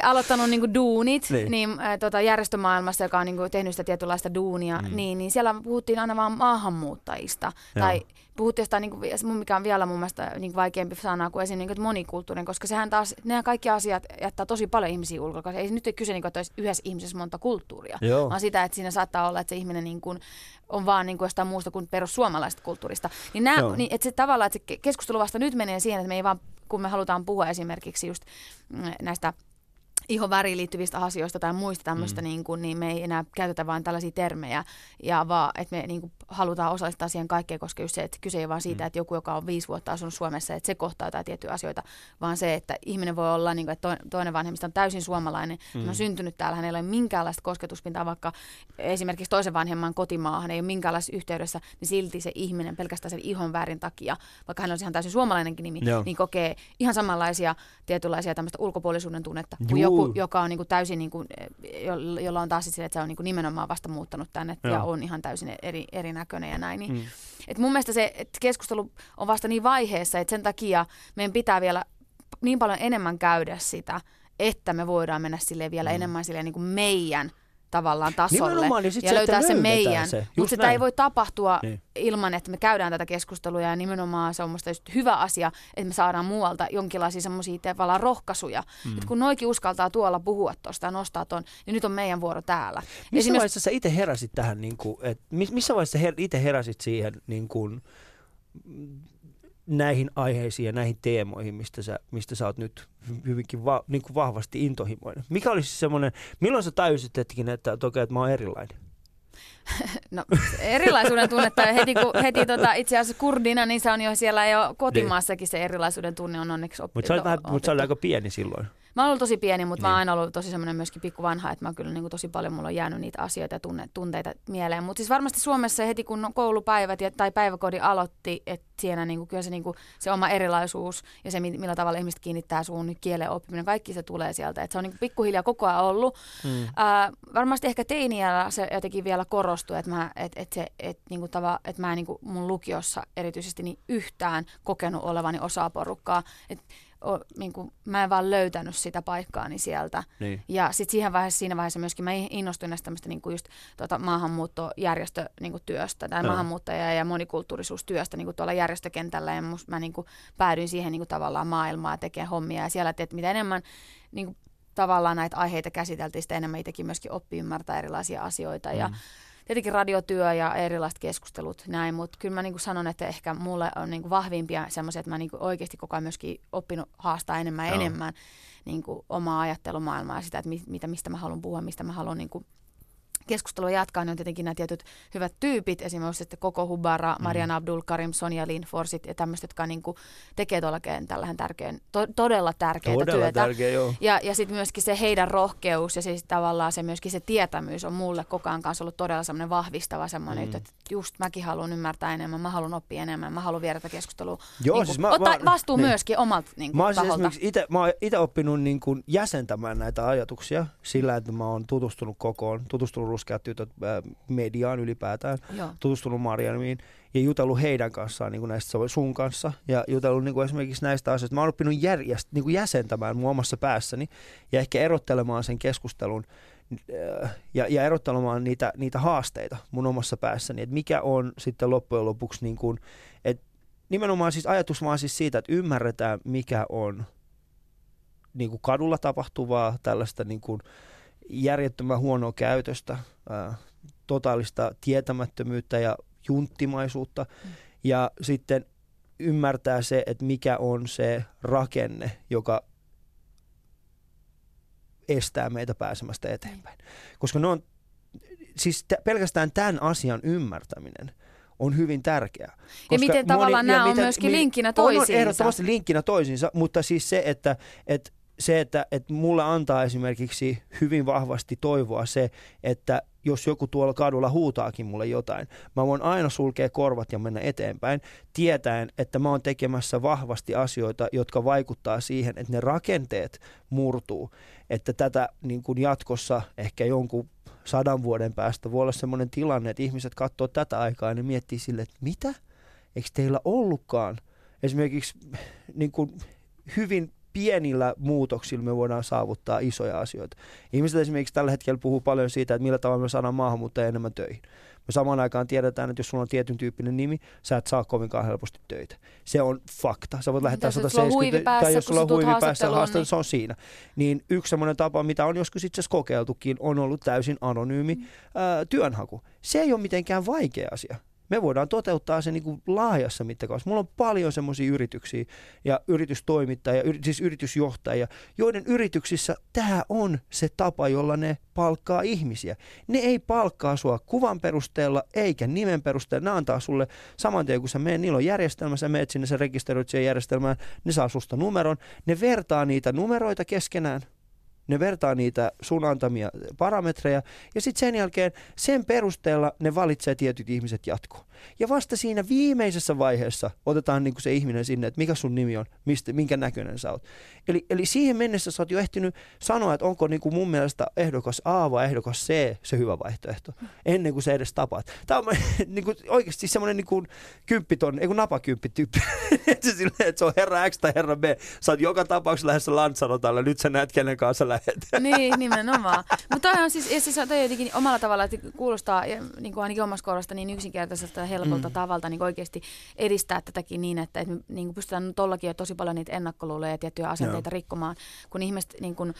aloittanut niin kuin duunit niin. Niin, äh, tota, järjestömaailmassa, joka on niin kuin, tehnyt sitä tietynlaista duunia, mm. niin, niin siellä puhuttiin aina vaan maahanmuuttajista. Joo. Tai puhuttiin jostain, niin kuin, mikä on vielä mun mielestä niin kuin vaikeampi sana kuin esim. Niin monikulttuurinen, koska sehän taas, nämä kaikki asiat jättää tosi paljon ihmisiä ulkoa. Ei nyt kyse, niin kuin, että olisi yhdessä ihmisessä monta kulttuuria, Joo. vaan sitä, että siinä saattaa olla, että se ihminen niin kuin, on vaan niin kuin jostain muusta kuin perussuomalaisesta kulttuurista. Niin, nämä, niin että se tavallaan, että se keskustelu vasta nyt menee siihen, että me ei vaan, kun me halutaan puhua esimerkiksi just mm, näistä ihon väriin liittyvistä asioista tai muista tämmöistä, mm. niin, kuin, niin me ei enää käytetä vain tällaisia termejä, ja vaan, että me niin kuin, halutaan osallistaa siihen kaikkeen, koska just se, että kyse ei vaan siitä, mm. että joku, joka on viisi vuotta asunut Suomessa, että se kohtaa jotain tiettyjä asioita, vaan se, että ihminen voi olla, niin kuin, että toinen vanhemmista on täysin suomalainen, mm. hän on syntynyt täällä, hänellä ei ole minkäänlaista kosketuspintaa, vaikka esimerkiksi toisen vanhemman kotimaahan ei ole minkäänlaisessa yhteydessä, niin silti se ihminen pelkästään sen ihon väärin takia, vaikka hän on ihan täysin suomalainenkin nimi, Joo. niin kokee ihan samanlaisia tietynlaisia tämmöistä ulkopuolisuuden tunnetta kuin joku joku, joka on niin kuin täysin, niin kuin, jo, jolla on taas sille, että se on niin kuin nimenomaan vasta muuttanut tänne Joo. ja on ihan täysin eri, erinäköinen ja näin. Niin, mm. et mun mielestä se että keskustelu on vasta niin vaiheessa, että sen takia meidän pitää vielä niin paljon enemmän käydä sitä, että me voidaan mennä sille vielä mm. enemmän sille niin kuin meidän – tavallaan tasolle niin ja se, löytää se meidän. Se. Mutta sitä ei voi tapahtua niin. ilman, että me käydään tätä keskustelua ja nimenomaan se on musta just hyvä asia, että me saadaan muualta jonkinlaisia semmoisia tavallaan rohkaisuja. Mm. Kun noikin uskaltaa tuolla puhua tuosta ja nostaa ton, niin nyt on meidän vuoro täällä. Missä Esimerkiksi... vaiheessa sä itse heräsit tähän, niin kuin, että missä vaiheessa sä itse heräsit siihen niin kuin, näihin aiheisiin ja näihin teemoihin, mistä sä, mistä sä oot nyt hyvinkin va, niin kuin vahvasti intohimoinen. Mikä olisi semmoinen, milloin sä tajusit hetkin, että, että, okay, että mä oon erilainen? No erilaisuuden tunnetta heti, kun, heti tota, itse asiassa kurdina, niin se on jo siellä jo kotimaassakin se erilaisuuden tunne on onneksi oppi. Mutta mut sä olit aika pieni silloin. Mä oon ollut tosi pieni, mutta niin. mä oon aina ollut tosi semmoinen myöskin pikku vanha, että mä kyllä niin kuin tosi paljon mulla on jäänyt niitä asioita ja tunne, tunteita mieleen. Mutta siis varmasti Suomessa heti kun koulupäivät ja, tai päiväkodin aloitti, että siinä niin kuin, kyllä se, niin kuin, se oma erilaisuus ja se, millä tavalla ihmiset kiinnittää suun kielen oppiminen, kaikki se tulee sieltä. Että se on niin kuin pikkuhiljaa koko ajan ollut. Hmm. Äh, varmasti ehkä teiniällä se jotenkin vielä korostuu, että mä, et, et se, et, niin kuin tava, että mä en niin kuin mun lukiossa erityisesti niin yhtään kokenut olevani osa porukkaa. Et, o, niin kuin, mä en vaan löytänyt sitä paikkaani sieltä. Niin. Ja sitten siihen vaiheessa, siinä vaiheessa myöskin mä innostuin näistä tämmöistä niin kuin just tuota, maahanmuuttojärjestötyöstä niin työstä, tai no. maahanmuuttaja- ja monikulttuurisuustyöstä niin kuin tuolla järjestökentällä. Ja mus, mä niin kuin, päädyin siihen niin kuin, tavallaan maailmaa tekemään hommia. Ja siellä, että mitä enemmän niin kuin, tavallaan näitä aiheita käsiteltiin, sitä enemmän itsekin myöskin oppi ymmärtää erilaisia asioita. Mm. Ja tietenkin radiotyö ja erilaiset keskustelut näin, mutta kyllä mä niin kuin sanon, että ehkä mulle on niin kuin vahvimpia semmoisia, että mä niin kuin oikeasti koko ajan myöskin oppinut haastaa enemmän ja Joo. enemmän niin kuin omaa ajattelumaailmaa ja sitä, että mitä, mistä mä haluan puhua, mistä mä haluan niin kuin keskustelua jatkaa, niin on tietenkin nämä tietyt hyvät tyypit, esimerkiksi että koko Hubara, mm. Marian Abdul Karim, Sonja Lindforsit ja tämmöiset, jotka niin kuin tekee tuolla kentällä tärkeän, to, todella tärkeää todella työtä. Tärkeä, joo. Ja, ja sitten myöskin se heidän rohkeus ja siis tavallaan se myöskin se tietämyys on mulle koko ajan kanssa ollut todella semmoinen vahvistava semmoinen, mm. että just mäkin haluan ymmärtää enemmän, mä haluan oppia enemmän, mä haluan viedä tätä keskustelua. Joo, niin kuin, siis mä, ottaa mä, vastuu niin. myöskin omalta niin kuin, mä siis ite, mä oon itse oppinut niin kuin jäsentämään näitä ajatuksia sillä, että mä oon tutustunut kokoon, tutustunut ruskeat tytöt mediaan ylipäätään, Joo. tutustunut Marianimiin ja jutellut heidän kanssaan niin kuin näistä sun kanssa ja jutellut niin kuin esimerkiksi näistä asioista. Mä oon oppinut järjest, niin kuin jäsentämään mun omassa päässäni ja ehkä erottelemaan sen keskustelun äh, ja, ja erottelemaan niitä, niitä haasteita mun omassa päässäni, että mikä on sitten loppujen lopuksi, niin kuin, että nimenomaan siis ajatus vaan siis siitä, että ymmärretään mikä on niin kuin kadulla tapahtuvaa tällaista niin kuin järjettömän huonoa käytöstä, ää, totaalista tietämättömyyttä ja junttimaisuutta. Mm. Ja sitten ymmärtää se, että mikä on se rakenne, joka estää meitä pääsemästä eteenpäin. Koska ne on, siis t- pelkästään tämän asian ymmärtäminen on hyvin tärkeää. Koska ja miten tavallaan moni, nämä ja on miten, myöskin mi, linkkinä toisiinsa. On, on ehdottomasti linkkinä toisiinsa, mutta siis se, että, että se, että, että mulle antaa esimerkiksi hyvin vahvasti toivoa se, että jos joku tuolla kadulla huutaakin mulle jotain, mä voin aina sulkea korvat ja mennä eteenpäin, tietäen, että mä oon tekemässä vahvasti asioita, jotka vaikuttaa siihen, että ne rakenteet murtuu. Että tätä niin kuin jatkossa ehkä jonkun sadan vuoden päästä voi olla sellainen tilanne, että ihmiset katsoo tätä aikaa ja ne miettii sille, että mitä? Eikö teillä ollutkaan esimerkiksi niin kuin hyvin pienillä muutoksilla me voidaan saavuttaa isoja asioita. Ihmiset esimerkiksi tällä hetkellä puhuu paljon siitä, että millä tavalla me saadaan maahanmuuttajia enemmän töihin. Me samaan aikaan tiedetään, että jos sulla on tietyn tyyppinen nimi, sä et saa kovinkaan helposti töitä. Se on fakta. Sä voit lähettää 170, tai jos sulla on huivi päässä haastattelu, niin... se on siinä. Niin yksi semmoinen tapa, mitä on joskus itse asiassa kokeiltukin, on ollut täysin anonyymi mm. ää, työnhaku. Se ei ole mitenkään vaikea asia me voidaan toteuttaa se niin kuin laajassa mittakaavassa. Mulla on paljon semmoisia yrityksiä ja yritystoimittajia, siis yritysjohtajia, joiden yrityksissä tämä on se tapa, jolla ne palkkaa ihmisiä. Ne ei palkkaa sua kuvan perusteella eikä nimen perusteella. Ne antaa sulle saman tien, kun sä menet, niillä on järjestelmä, sä menet sinne, sä rekisteröit siihen järjestelmään, ne saa susta numeron, ne vertaa niitä numeroita keskenään, ne vertaa niitä sun antamia parametreja ja sitten sen jälkeen sen perusteella ne valitsee tietyt ihmiset jatkoon. Ja vasta siinä viimeisessä vaiheessa otetaan niinku se ihminen sinne, että mikä sun nimi on, mistä, minkä näköinen sä oot. Eli, eli siihen mennessä sä oot jo ehtinyt sanoa, että onko niinku mun mielestä ehdokas A vai ehdokas C se hyvä vaihtoehto, ennen kuin se edes tapaat. Tämä on niinku, oikeasti semmoinen niinku kymppiton, ei kun napakymppityyppi. että, se, että se on herra X tai herra B. Sä oot joka tapauksessa lähdössä Lanzarotalle, nyt sä näet kenen kanssa lähet. niin, nimenomaan. Mutta on siis, ja siis jotenkin omalla tavalla, että kuulostaa niin kuin ainakin omasta kohdasta niin yksinkertaiselta ja helpolta mm. tavalta niin oikeasti edistää tätäkin niin, että, että me niin kuin pystytään tuollakin jo tosi paljon niitä ennakkoluuloja ja tiettyjä asenteita Joo. rikkomaan, kun ihmiset niin kuin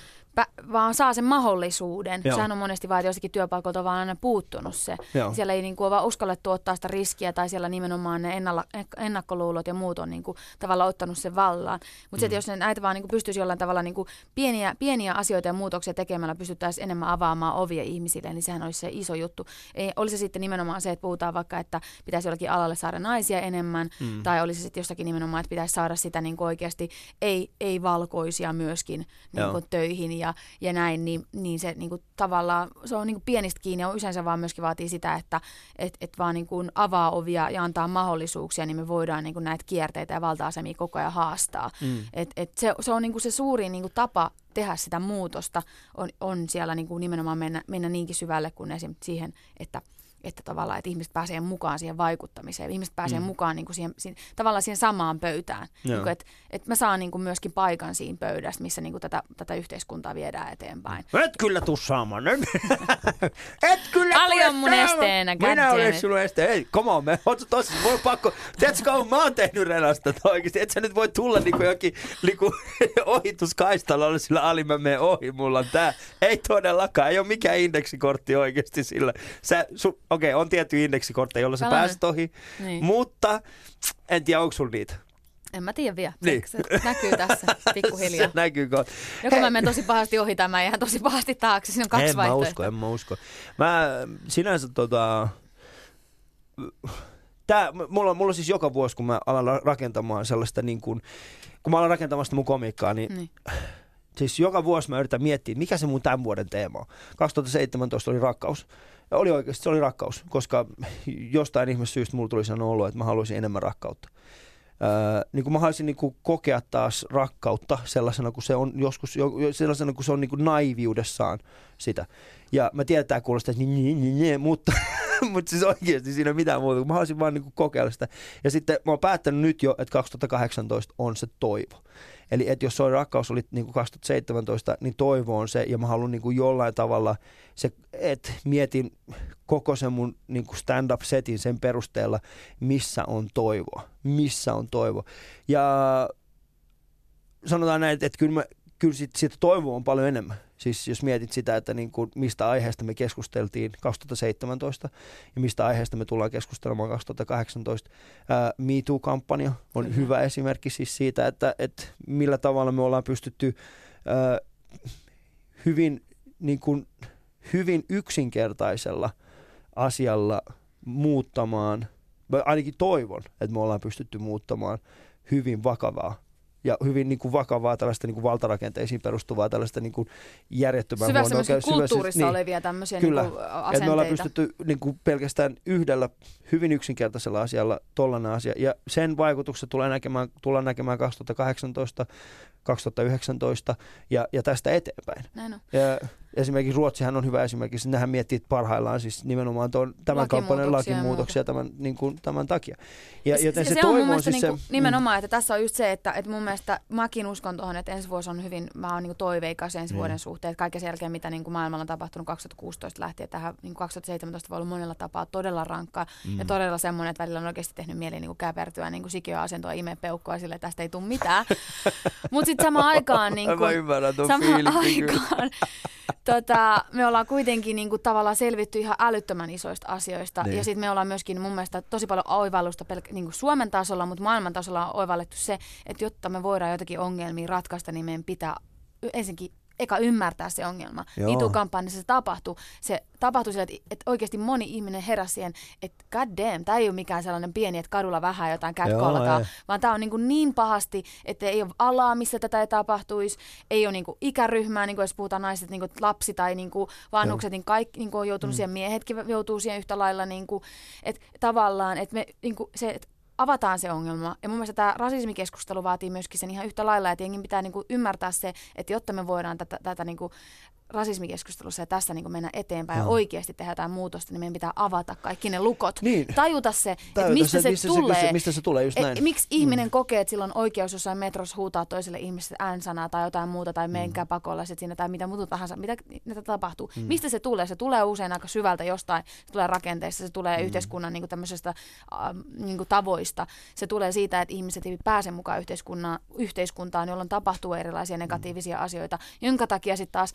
vaan saa sen mahdollisuuden. Joo. Sehän on monesti vaan, että jostakin työpaikalta on vaan aina puuttunut se. Joo. Siellä ei niin kuin, ole vaan uskallettu ottaa sitä riskiä tai siellä nimenomaan ne ennalla, ennakkoluulot ja muut on niin kuin, tavallaan ottanut sen vallaan. Mutta mm. se, jos ne näitä vaan niin kuin, pystyisi jollain tavalla niin kuin, pieniä, pieniä asioita ja muutoksia tekemällä pystyttäisiin enemmän avaamaan ovia ihmisille, niin sehän olisi se iso juttu. Ei, olisi se sitten nimenomaan se, että puhutaan vaikka, että pitäisi jollakin alalle saada naisia enemmän, mm. tai olisi se sitten jossakin nimenomaan, että pitäisi saada sitä niin kuin oikeasti ei, ei valkoisia myöskin niin kuin, töihin ja, ja näin, niin, niin se niin kuin, tavallaan, se on niin kuin pienistä kiinni ja se vaan myöskin vaatii sitä, että et, et vaan niin kuin avaa ovia ja antaa mahdollisuuksia, niin me voidaan niin kuin näitä kierteitä ja valta-asemia koko ajan haastaa. Mm. Et, et se, se on niin kuin se suurin niin kuin tapa tehdä sitä muutosta, on, on siellä niin kuin nimenomaan mennä, mennä niinkin syvälle kuin esim. siihen, että – että tavallaan, että ihmiset pääsee mukaan siihen vaikuttamiseen. Ihmiset pääsee mm. mukaan niin kuin siihen, siihen, tavallaan siihen samaan pöytään. Niin kuin, että, että mä saan niin kuin myöskin paikan siinä pöydässä, missä niin kuin tätä, tätä yhteiskuntaa viedään eteenpäin. Et kyllä tuu saamaan. Et kyllä Ali on mun esteenä. Minä olen sinun esteenä. Ei, come on, me oot tosissaan. Voi pakko. Tiedätkö kauan mä oon tehnyt renasta oikeasti. Et sä nyt voi tulla niinku jokin niinku, ohituskaistalla sillä Ali mä menen ohi. Mulla on tää. Ei todellakaan. Ei ole mikään indeksikortti oikeasti sillä. Sä, su, okei, okay, on tietty indeksikortti, jolla sä pääset ohi, niin. mutta en tiedä, onko sulla niitä. En mä tiedä vielä. Niin. Se näkyy tässä pikkuhiljaa. se näkyy kohta. Joko mä menen tosi pahasti ohi tai mä jään tosi pahasti taakse. Siinä on kaksi en vaihtoehtoa. mä usko, en mä usko. Mä sinänsä tota... Tää, mulla, mulla siis joka vuosi, kun mä alan rakentamaan sellaista niin kuin, kun mä alan rakentamaan sitä mun komiikkaa, niin, niin. siis joka vuosi mä yritän miettiä, mikä se mun tämän vuoden teema on. 2017 oli rakkaus. Ja oli oikeasti, se oli rakkaus, koska jostain ihmeessä syystä mulla tuli sellainen olo, että mä haluaisin enemmän rakkautta. Öö, niin kuin mä haluaisin niin kuin kokea taas rakkautta sellaisena kuin se on joskus, sellaisena kuin se on niin kuin naiviudessaan sitä. Ja mä tiedän, että tämä kuulostaa, että niin, niin, niin, niin, mutta, mutta siis oikeasti siinä ei mitään muuta, mä haluaisin vaan niin kuin kokeilla sitä. Ja sitten mä oon päättänyt nyt jo, että 2018 on se toivo. Eli että jos se on rakkaus oli niin kuin 2017, niin toivo on se, ja mä haluan niin kuin jollain tavalla, se, että mietin koko sen mun niin kuin stand-up-setin sen perusteella, missä on toivoa, missä on toivo. Ja sanotaan näin, että kyllä, mä, kyllä siitä, siitä toivoa on paljon enemmän. Siis jos mietit sitä, että niin kuin, mistä aiheesta me keskusteltiin 2017 ja mistä aiheesta me tullaan keskustelemaan 2018. Ää, Me Too-kampanja on Kyllä. hyvä esimerkki siis siitä, että, että millä tavalla me ollaan pystytty ää, hyvin, niin kuin, hyvin yksinkertaisella asialla muuttamaan, ainakin toivon, että me ollaan pystytty muuttamaan hyvin vakavaa ja hyvin niin kuin vakavaa tällaista niin kuin valtarakenteisiin perustuvaa tällaista niin kuin järjettömän Syvässä huonoa. kulttuurissa niin, olevia tämmöisiä kyllä, niin kuin asenteita. me ollaan pystytty niin kuin pelkästään yhdellä hyvin yksinkertaisella asialla tollainen asia. Ja sen vaikutukset tulee näkemään, tullaan näkemään 2018, 2019 ja, ja tästä eteenpäin. Näin on. Ja, esimerkiksi Ruotsihan on hyvä esimerkki, nehän miettii parhaillaan siis nimenomaan tuon, tämän kampanjan lakimuutoksia tämän, niin kuin, tämän takia. Ja, ja joten se, se, se on mun siis niin kuin, se, nimenomaan, että tässä on just se, että, että mun mielestä mäkin uskon tuohon, että ensi vuosi on hyvin, mä oon niin toiveikas ensi mm. vuoden suhteen, että kaiken sen jälkeen, mitä niin kuin maailmalla on tapahtunut 2016 lähtien tähän niin 2017 voi olla monella tapaa todella rankkaa mm. ja todella semmoinen, että välillä on oikeasti tehnyt mieli niin kuin käpertyä niin kuin sikiöasentoa imeä peukkua sille, että tästä ei tule mitään. Mutta sitten samaan aikaan, niin kuin, Mä ymmärrän samaan aikaan tota, me ollaan kuitenkin niin kuin, tavallaan selvitty ihan älyttömän isoista asioista. Niin. Ja sitten me ollaan myöskin mun mielestä tosi paljon oivallusta pelk- niin kuin Suomen tasolla, mutta maailman tasolla on oivallettu se, että jotta me voidaan jotakin ongelmia ratkaista, niin meidän pitää ensinnäkin eka ymmärtää se ongelma. MeToo-kampanjassa se tapahtui. Se tapahtui sillä, että, että oikeasti moni ihminen heräsi siihen, että god damn, tämä ei ole mikään sellainen pieni, että kadulla vähän jotain catcallataan, vaan tämä on niin, kuin niin pahasti, että ei ole alaa, missä tätä ei tapahtuisi, ei ole niin kuin ikäryhmää, niin kuin jos puhutaan naiset, niin kuin lapsi tai niin kuin vanhukset, Joo. niin kaikki niin kuin on joutunut mm. siihen, miehetkin joutuu siihen yhtä lailla, niin kuin, että tavallaan, että me, niin kuin se, että avataan se ongelma. Ja mun mielestä tämä rasismikeskustelu vaatii myöskin sen ihan yhtä lailla, että jengi pitää niinku ymmärtää se, että jotta me voidaan tätä, tätä niinku rasismikeskustelussa ja tässä niin mennä eteenpäin Joo. ja oikeasti tehdä jotain muutosta, niin meidän pitää avata kaikki ne lukot. Niin. Tajuta se, että mistä se, mistä tulee. Se, mistä se tulee, just Et näin. miksi ihminen mm. kokee, että sillä on oikeus jossain metrossa huutaa toiselle ihmiselle äänsanaa tai jotain muuta tai menkää pakolaiset siinä tai mitä muuta tahansa, mitä näitä tapahtuu. Mm. Mistä se tulee? Se tulee usein aika syvältä jostain, se tulee rakenteista, se tulee mm. yhteiskunnan niin kuin tämmöisestä äh, niin kuin tavoista. Se tulee siitä, että ihmiset eivät pääse mukaan yhteiskunnan, yhteiskuntaan, jolloin tapahtuu erilaisia negatiivisia asioita, jonka takia sitten taas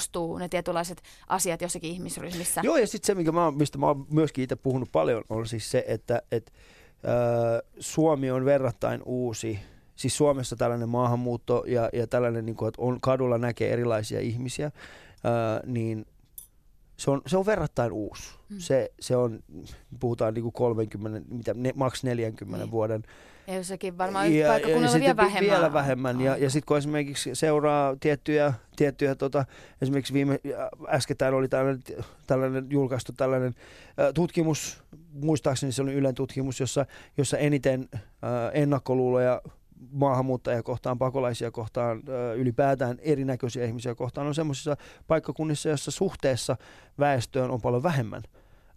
korostuu ne tietynlaiset asiat jossakin ihmisryhmissä. Joo, ja sitten se, mikä mä, oon- mistä mä oon myöskin itse puhunut paljon, on siis se, että et, ö, Suomi on verrattain uusi. Siis Suomessa tällainen maahanmuutto ja, ja tällainen, niin kuin, että on, kadulla näkee erilaisia ihmisiä, ö, niin se on, se on verrattain uusi. Mm. Se, se on, puhutaan niin kuin 30, mitä, ne, maks 40 Niin. vuoden Ja jossakin varmaan ja, paikkakunnalla sitten vielä vähemmän. Vielä vähemmän. Ja, ja sitten kun esimerkiksi seuraa tiettyjä, tiettyjä tota, esimerkiksi viime äskettäin oli tällainen, tällainen julkaistu tällainen ä, tutkimus, muistaakseni se oli Ylen tutkimus, jossa, jossa eniten ä, ennakkoluuloja maahanmuuttajia kohtaan, pakolaisia kohtaan, ylipäätään erinäköisiä ihmisiä kohtaan on semmoisissa paikkakunnissa, jossa suhteessa väestöön on paljon vähemmän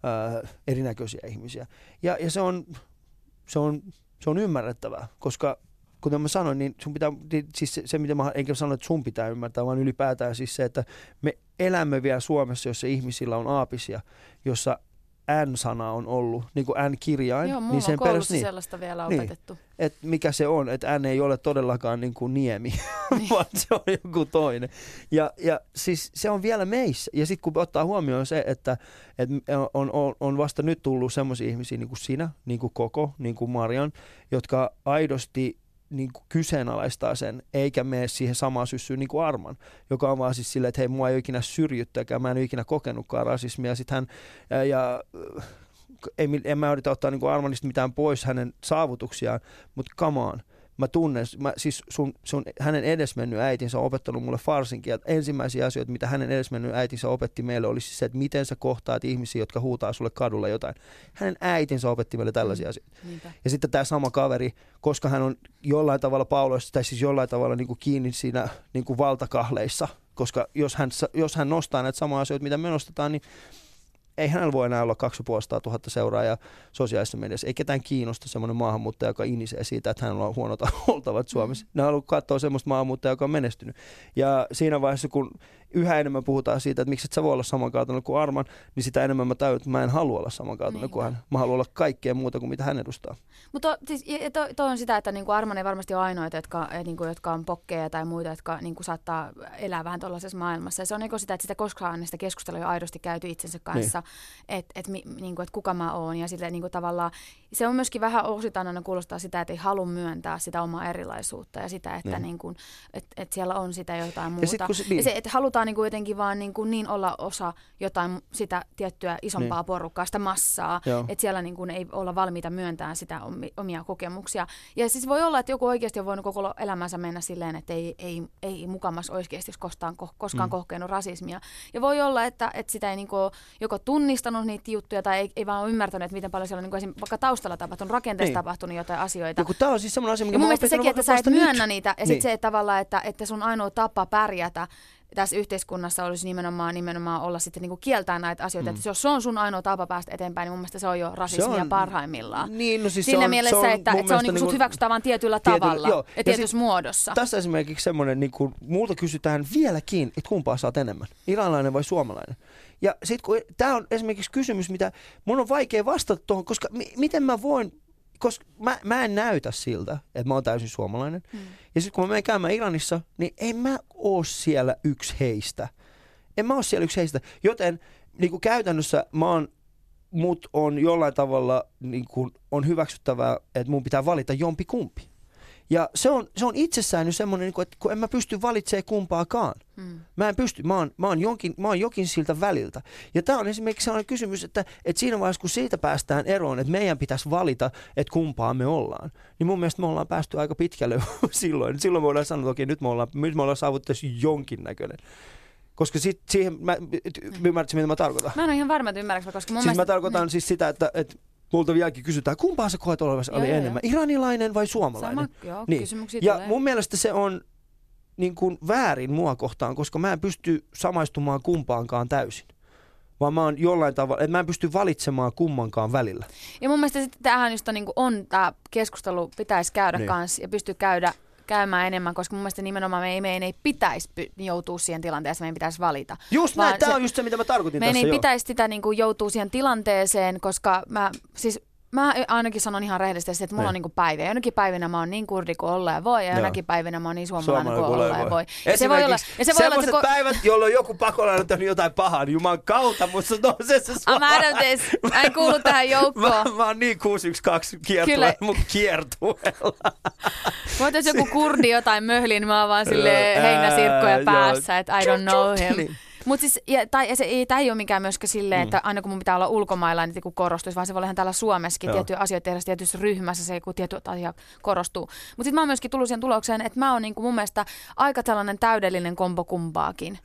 ä, erinäköisiä ihmisiä. Ja, ja se on, se on se on ymmärrettävää, koska kuten mä sanoin, niin sun pitää, siis se, se mitä mä, enkä sano, että sun pitää ymmärtää, vaan ylipäätään siis se, että me elämme vielä Suomessa, jossa ihmisillä on aapisia, jossa N-sana on ollut, niin kuin N-kirjain, Joo, mulla niin on sen koulussa perässä niin, sellaista vielä Niin. opetettu. että mikä se on, että N ei ole todellakaan niin kuin niemi, Niin. vaan se on joku toinen. Ja, ja siis se on vielä meissä. Ja sitten kun ottaa huomioon se, että, että on, on, on vasta nyt tullut semmoisia ihmisiä niin kuin sinä, niin kuin Koko, niin kuin Marian, jotka aidosti niin kuin kyseenalaistaa sen, eikä mene siihen samaan syssyyn niin kuin Arman, joka on vaan siis silleen, että hei, mua ei ole ikinä syrjyttäkään, mä en ole ikinä kokenutkaan rasismia. Sitten hän, ää, ja äh, mi- en mä yritä ottaa niin kuin Armanista mitään pois hänen saavutuksiaan, mutta come on. Mä tunnen, mä, siis sun, sun, hänen edesmennyt äitinsä on opettanut mulle farsin kieltä. Ensimmäisiä asioita, mitä hänen edesmennyt äitinsä opetti meille, oli siis se, että miten sä kohtaat ihmisiä, jotka huutaa sulle kadulla jotain. Hänen äitinsä opetti meille tällaisia Mm. asioita. Niinpä. Ja sitten tämä sama kaveri, koska hän on jollain tavalla pauloissa, tai siis jollain tavalla niin kuin kiinni siinä niin kuin valtakahleissa, koska jos hän, jos hän nostaa näitä samoja asioita, mitä me nostetaan, niin ei hänellä voi enää olla 250 000 seuraajaa sosiaalisessa mediassa. Ei ketään kiinnosta semmoinen maahanmuuttaja, joka inisee siitä, että hänellä on huonot oltavat Suomessa. Ne haluaa katsoa semmoista maahanmuuttajaa, joka on menestynyt. Ja siinä vaiheessa, kun yhä enemmän puhutaan siitä, että miksi et sä voi olla samankaltainen kuin Arman, niin sitä enemmän mä tajun, että mä en halua olla samankaltainen kuin Niinpä. hän. Mä haluan olla kaikkea muuta kuin mitä hän edustaa. Mutta siis, ja toi, on sitä, että niinku Arman ei varmasti ole ainoita, jotka, eh, niinku, jotka on pokkeja tai muita, jotka niinku, saattaa elää vähän tuollaisessa maailmassa. Ja se on niinku sitä, että sitä koskaan sitä keskustelua ei aidosti käyty itsensä kanssa, niin. että et, niinku, et kuka mä oon. Ja sille, niinku, tavallaan, se on myöskin vähän osittain aina kuulostaa sitä, että ei halua myöntää sitä omaa erilaisuutta ja sitä, että Niin. niinku, et, et siellä on sitä jotain muuta. sit kun se- niin. ja se, että halutaan niinku, jotenkin vaan niinku, niin olla osa jotain sitä tiettyä isompaa Niin. porukkaa, sitä massaa, Joo. että siellä niin kuin ei olla valmiita myöntämään sitä omi- omia kokemuksia. Ja siis voi olla, että joku oikeasti on voinut koko elämänsä mennä silleen, että ei, ei, ei mukamas oikeasti koskaan, ko- koskaan Mm. kokenut rasismia. Ja voi olla, että, että sitä ei niin kuin joko tunnistanut niitä juttuja tai ei, ei vaan ole ymmärtänyt, että miten paljon siellä on niin kuin esim. vaikka taustalla tapahtunut, rakenteessa Niin. tapahtunut jotain asioita. Ja kun tää on siis semmoinen asia, mikä Ja mun mielestä sekin, että sä et nyt. myönnä niitä, ja Niin. sitten se että tavallaan, että, että sun ainoa tapa pärjätä tässä yhteiskunnassa olisi nimenomaan, nimenomaan olla sitten niin kuin kieltää näitä asioita. Mm. Että jos se on sun ainoa tapa päästä eteenpäin, niin mun mielestä se on jo rasismia Se on- parhaimmillaan. Niin, no siis Siinä se on, mielessä, se on että, että se on mielestä niinku sut niinku- hyväksytään vain tietyllä tietyllä- tavalla joo. ja, Ja tietyssä sit- muodossa. Tässä esimerkiksi semmoinen, niin kuin, multa kysytään vieläkin, että kumpaa saat enemmän, iranilainen vai suomalainen. Ja sitten kun tämä on esimerkiksi kysymys, mitä mun on vaikea vastata tuohon, koska mi- miten mä voin, koska mä, mä en näytä siltä, että mä oon täysin suomalainen. Mm. Ja sitten kun mä menen käymään Iranissa, niin en mä oo siellä yksi heistä. En mä oo siellä yksi heistä. Joten niin kuin käytännössä mä oon, mut on jollain tavalla niin kuin, on hyväksyttävää, että mun pitää valita jompi kumpi. Ja se on, se on itsessään jo semmoinen, niin kuin, että kun en mä pysty valitsemaan kumpaakaan. Mm. Mä en pysty, mä oon, mä oon, jonkin, mä oon jokin siltä väliltä. Ja tämä on esimerkiksi sellainen kysymys, että, että siinä vaiheessa kun siitä päästään eroon, että meidän pitäisi valita, että kumpaa me ollaan, niin mun mielestä me ollaan päästy aika pitkälle silloin. Silloin me voidaan sanoa, että okei, nyt me ollaan, nyt me ollaan saavutettu jonkinnäköinen. Koska sit, siihen, mä, ymmärrätkö mitä mä tarkoitan? Mä en ole ihan varma, että ymmärrätkö, koska mun Siis mä mielestä... tarkoitan niin, siis sitä, että, että multa vieläkin kysytään, kumpaa sä koet olevasi Joo, oli joo, enemmän, iranilainen vai suomalainen? Sama, joo, Niin. Ja tulee. mun mielestä se on, niin kuin väärin mua kohtaan, koska mä en pysty samaistumaan kumpaankaan täysin. Vaan mä oon jollain tavalla, että mä en pysty valitsemaan kummankaan välillä. Ja mun mielestä tämähän just on, niin on tämä keskustelu pitäisi käydä Niin. kanssa ja pystyy käydä käymään enemmän, koska mun mielestä nimenomaan me ei, meidän ei pitäisi py- joutua siihen tilanteeseen, meidän pitäisi valita. Just näin, tämä on just se, mitä mä tarkoitin Meidän tässä ei jo. pitäisi sitä niin kuin joutua siihen tilanteeseen, koska mä siis Mä ainakin sanon ihan rehellisesti, että mulla Niin. on niinku päiviä. Jonakin päivinä mä oon niin kurdi kuin olla ja voi, ja jonakin päivinä mä oon niin suomalainen kuin Suomalainen olla ja voi. Ja se voi olla, ja se voi olla, että ko- päivät, jolloin joku pakolainen on tehnyt jotain pahaa, niin juman kautta, mutta se on se, out of this. Mä en kuulu tähän joukkoon. Mä, mä oon niin 612 kiertueella, mun kiertueella. Mutta jos joku kurdi jotain möhlii, niin mä oon vaan sille Ää, heinäsirkkoja päässä, että I don't know him. Mutta siis, ja, tai ja se, ei, tämä ei ole mikään myöskään silleen, että aina kun mun pitää olla ulkomailla, niin korostuisi, vaan se voi olla ihan täällä Suomessakin Joo. tiettyjä asioita tehdä tietyssä ryhmässä, se kun tietty asia korostuu. Mutta sitten mä oon myöskin tullut siihen tulokseen, että mä oon niinku mun mielestä aika sellainen täydellinen kombo kumpaakin.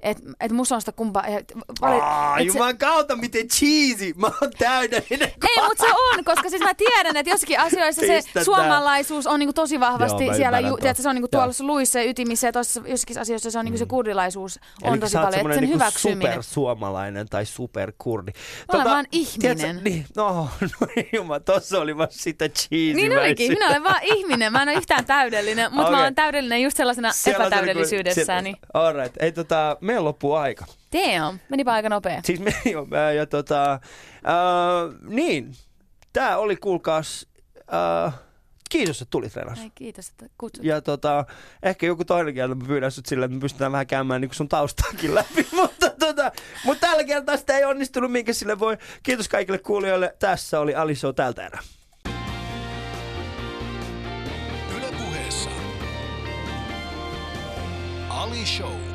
Että et musta on sitä kumpaa... Et, Aa, et se- kautta, miten cheesy. Mä oon täydellinen. Ei, mutta se on, koska siis mä tiedän, että jossakin asioissa se Pistä tää. suomalaisuus on niinku tosi vahvasti Joo, siellä, ju, tiedätkö, se on niinku tuolla luissa ja ytimissä ja jossakin asioissa se on niinku se kurdilaisuus on Eli tosi paljon, sen niinku supersuomalainen tai superkurdi. Mä olen vaan ihminen. tiedätkö, niin, no, no jumala, tossa oli vaan sitä cheesy Niin olikin, minä olen vaan ihminen, mä en ole yhtään täydellinen, mutta Okei. mä olen täydellinen just sellaisena epätäydellisyydessäni. All right. Ei tota, meillä loppuu aika. Damn, menipä aika nopea. Siis me, jo, ja tota, äh, niin, tää oli kuulkaas, äh, kiitos, että tulit Renas. Ei, kiitos, että kutsut. Ja tota, ehkä joku toinen kerta mä pyydän sut sille, että me pystytään vähän käymään niin sun taustaakin läpi. mutta, tota, mutta tällä kertaa sitä ei onnistunut, minkä sille voi. Kiitos kaikille kuulijoille. Tässä oli Ali Show tältä erää. Yle puheessa. Ali Show.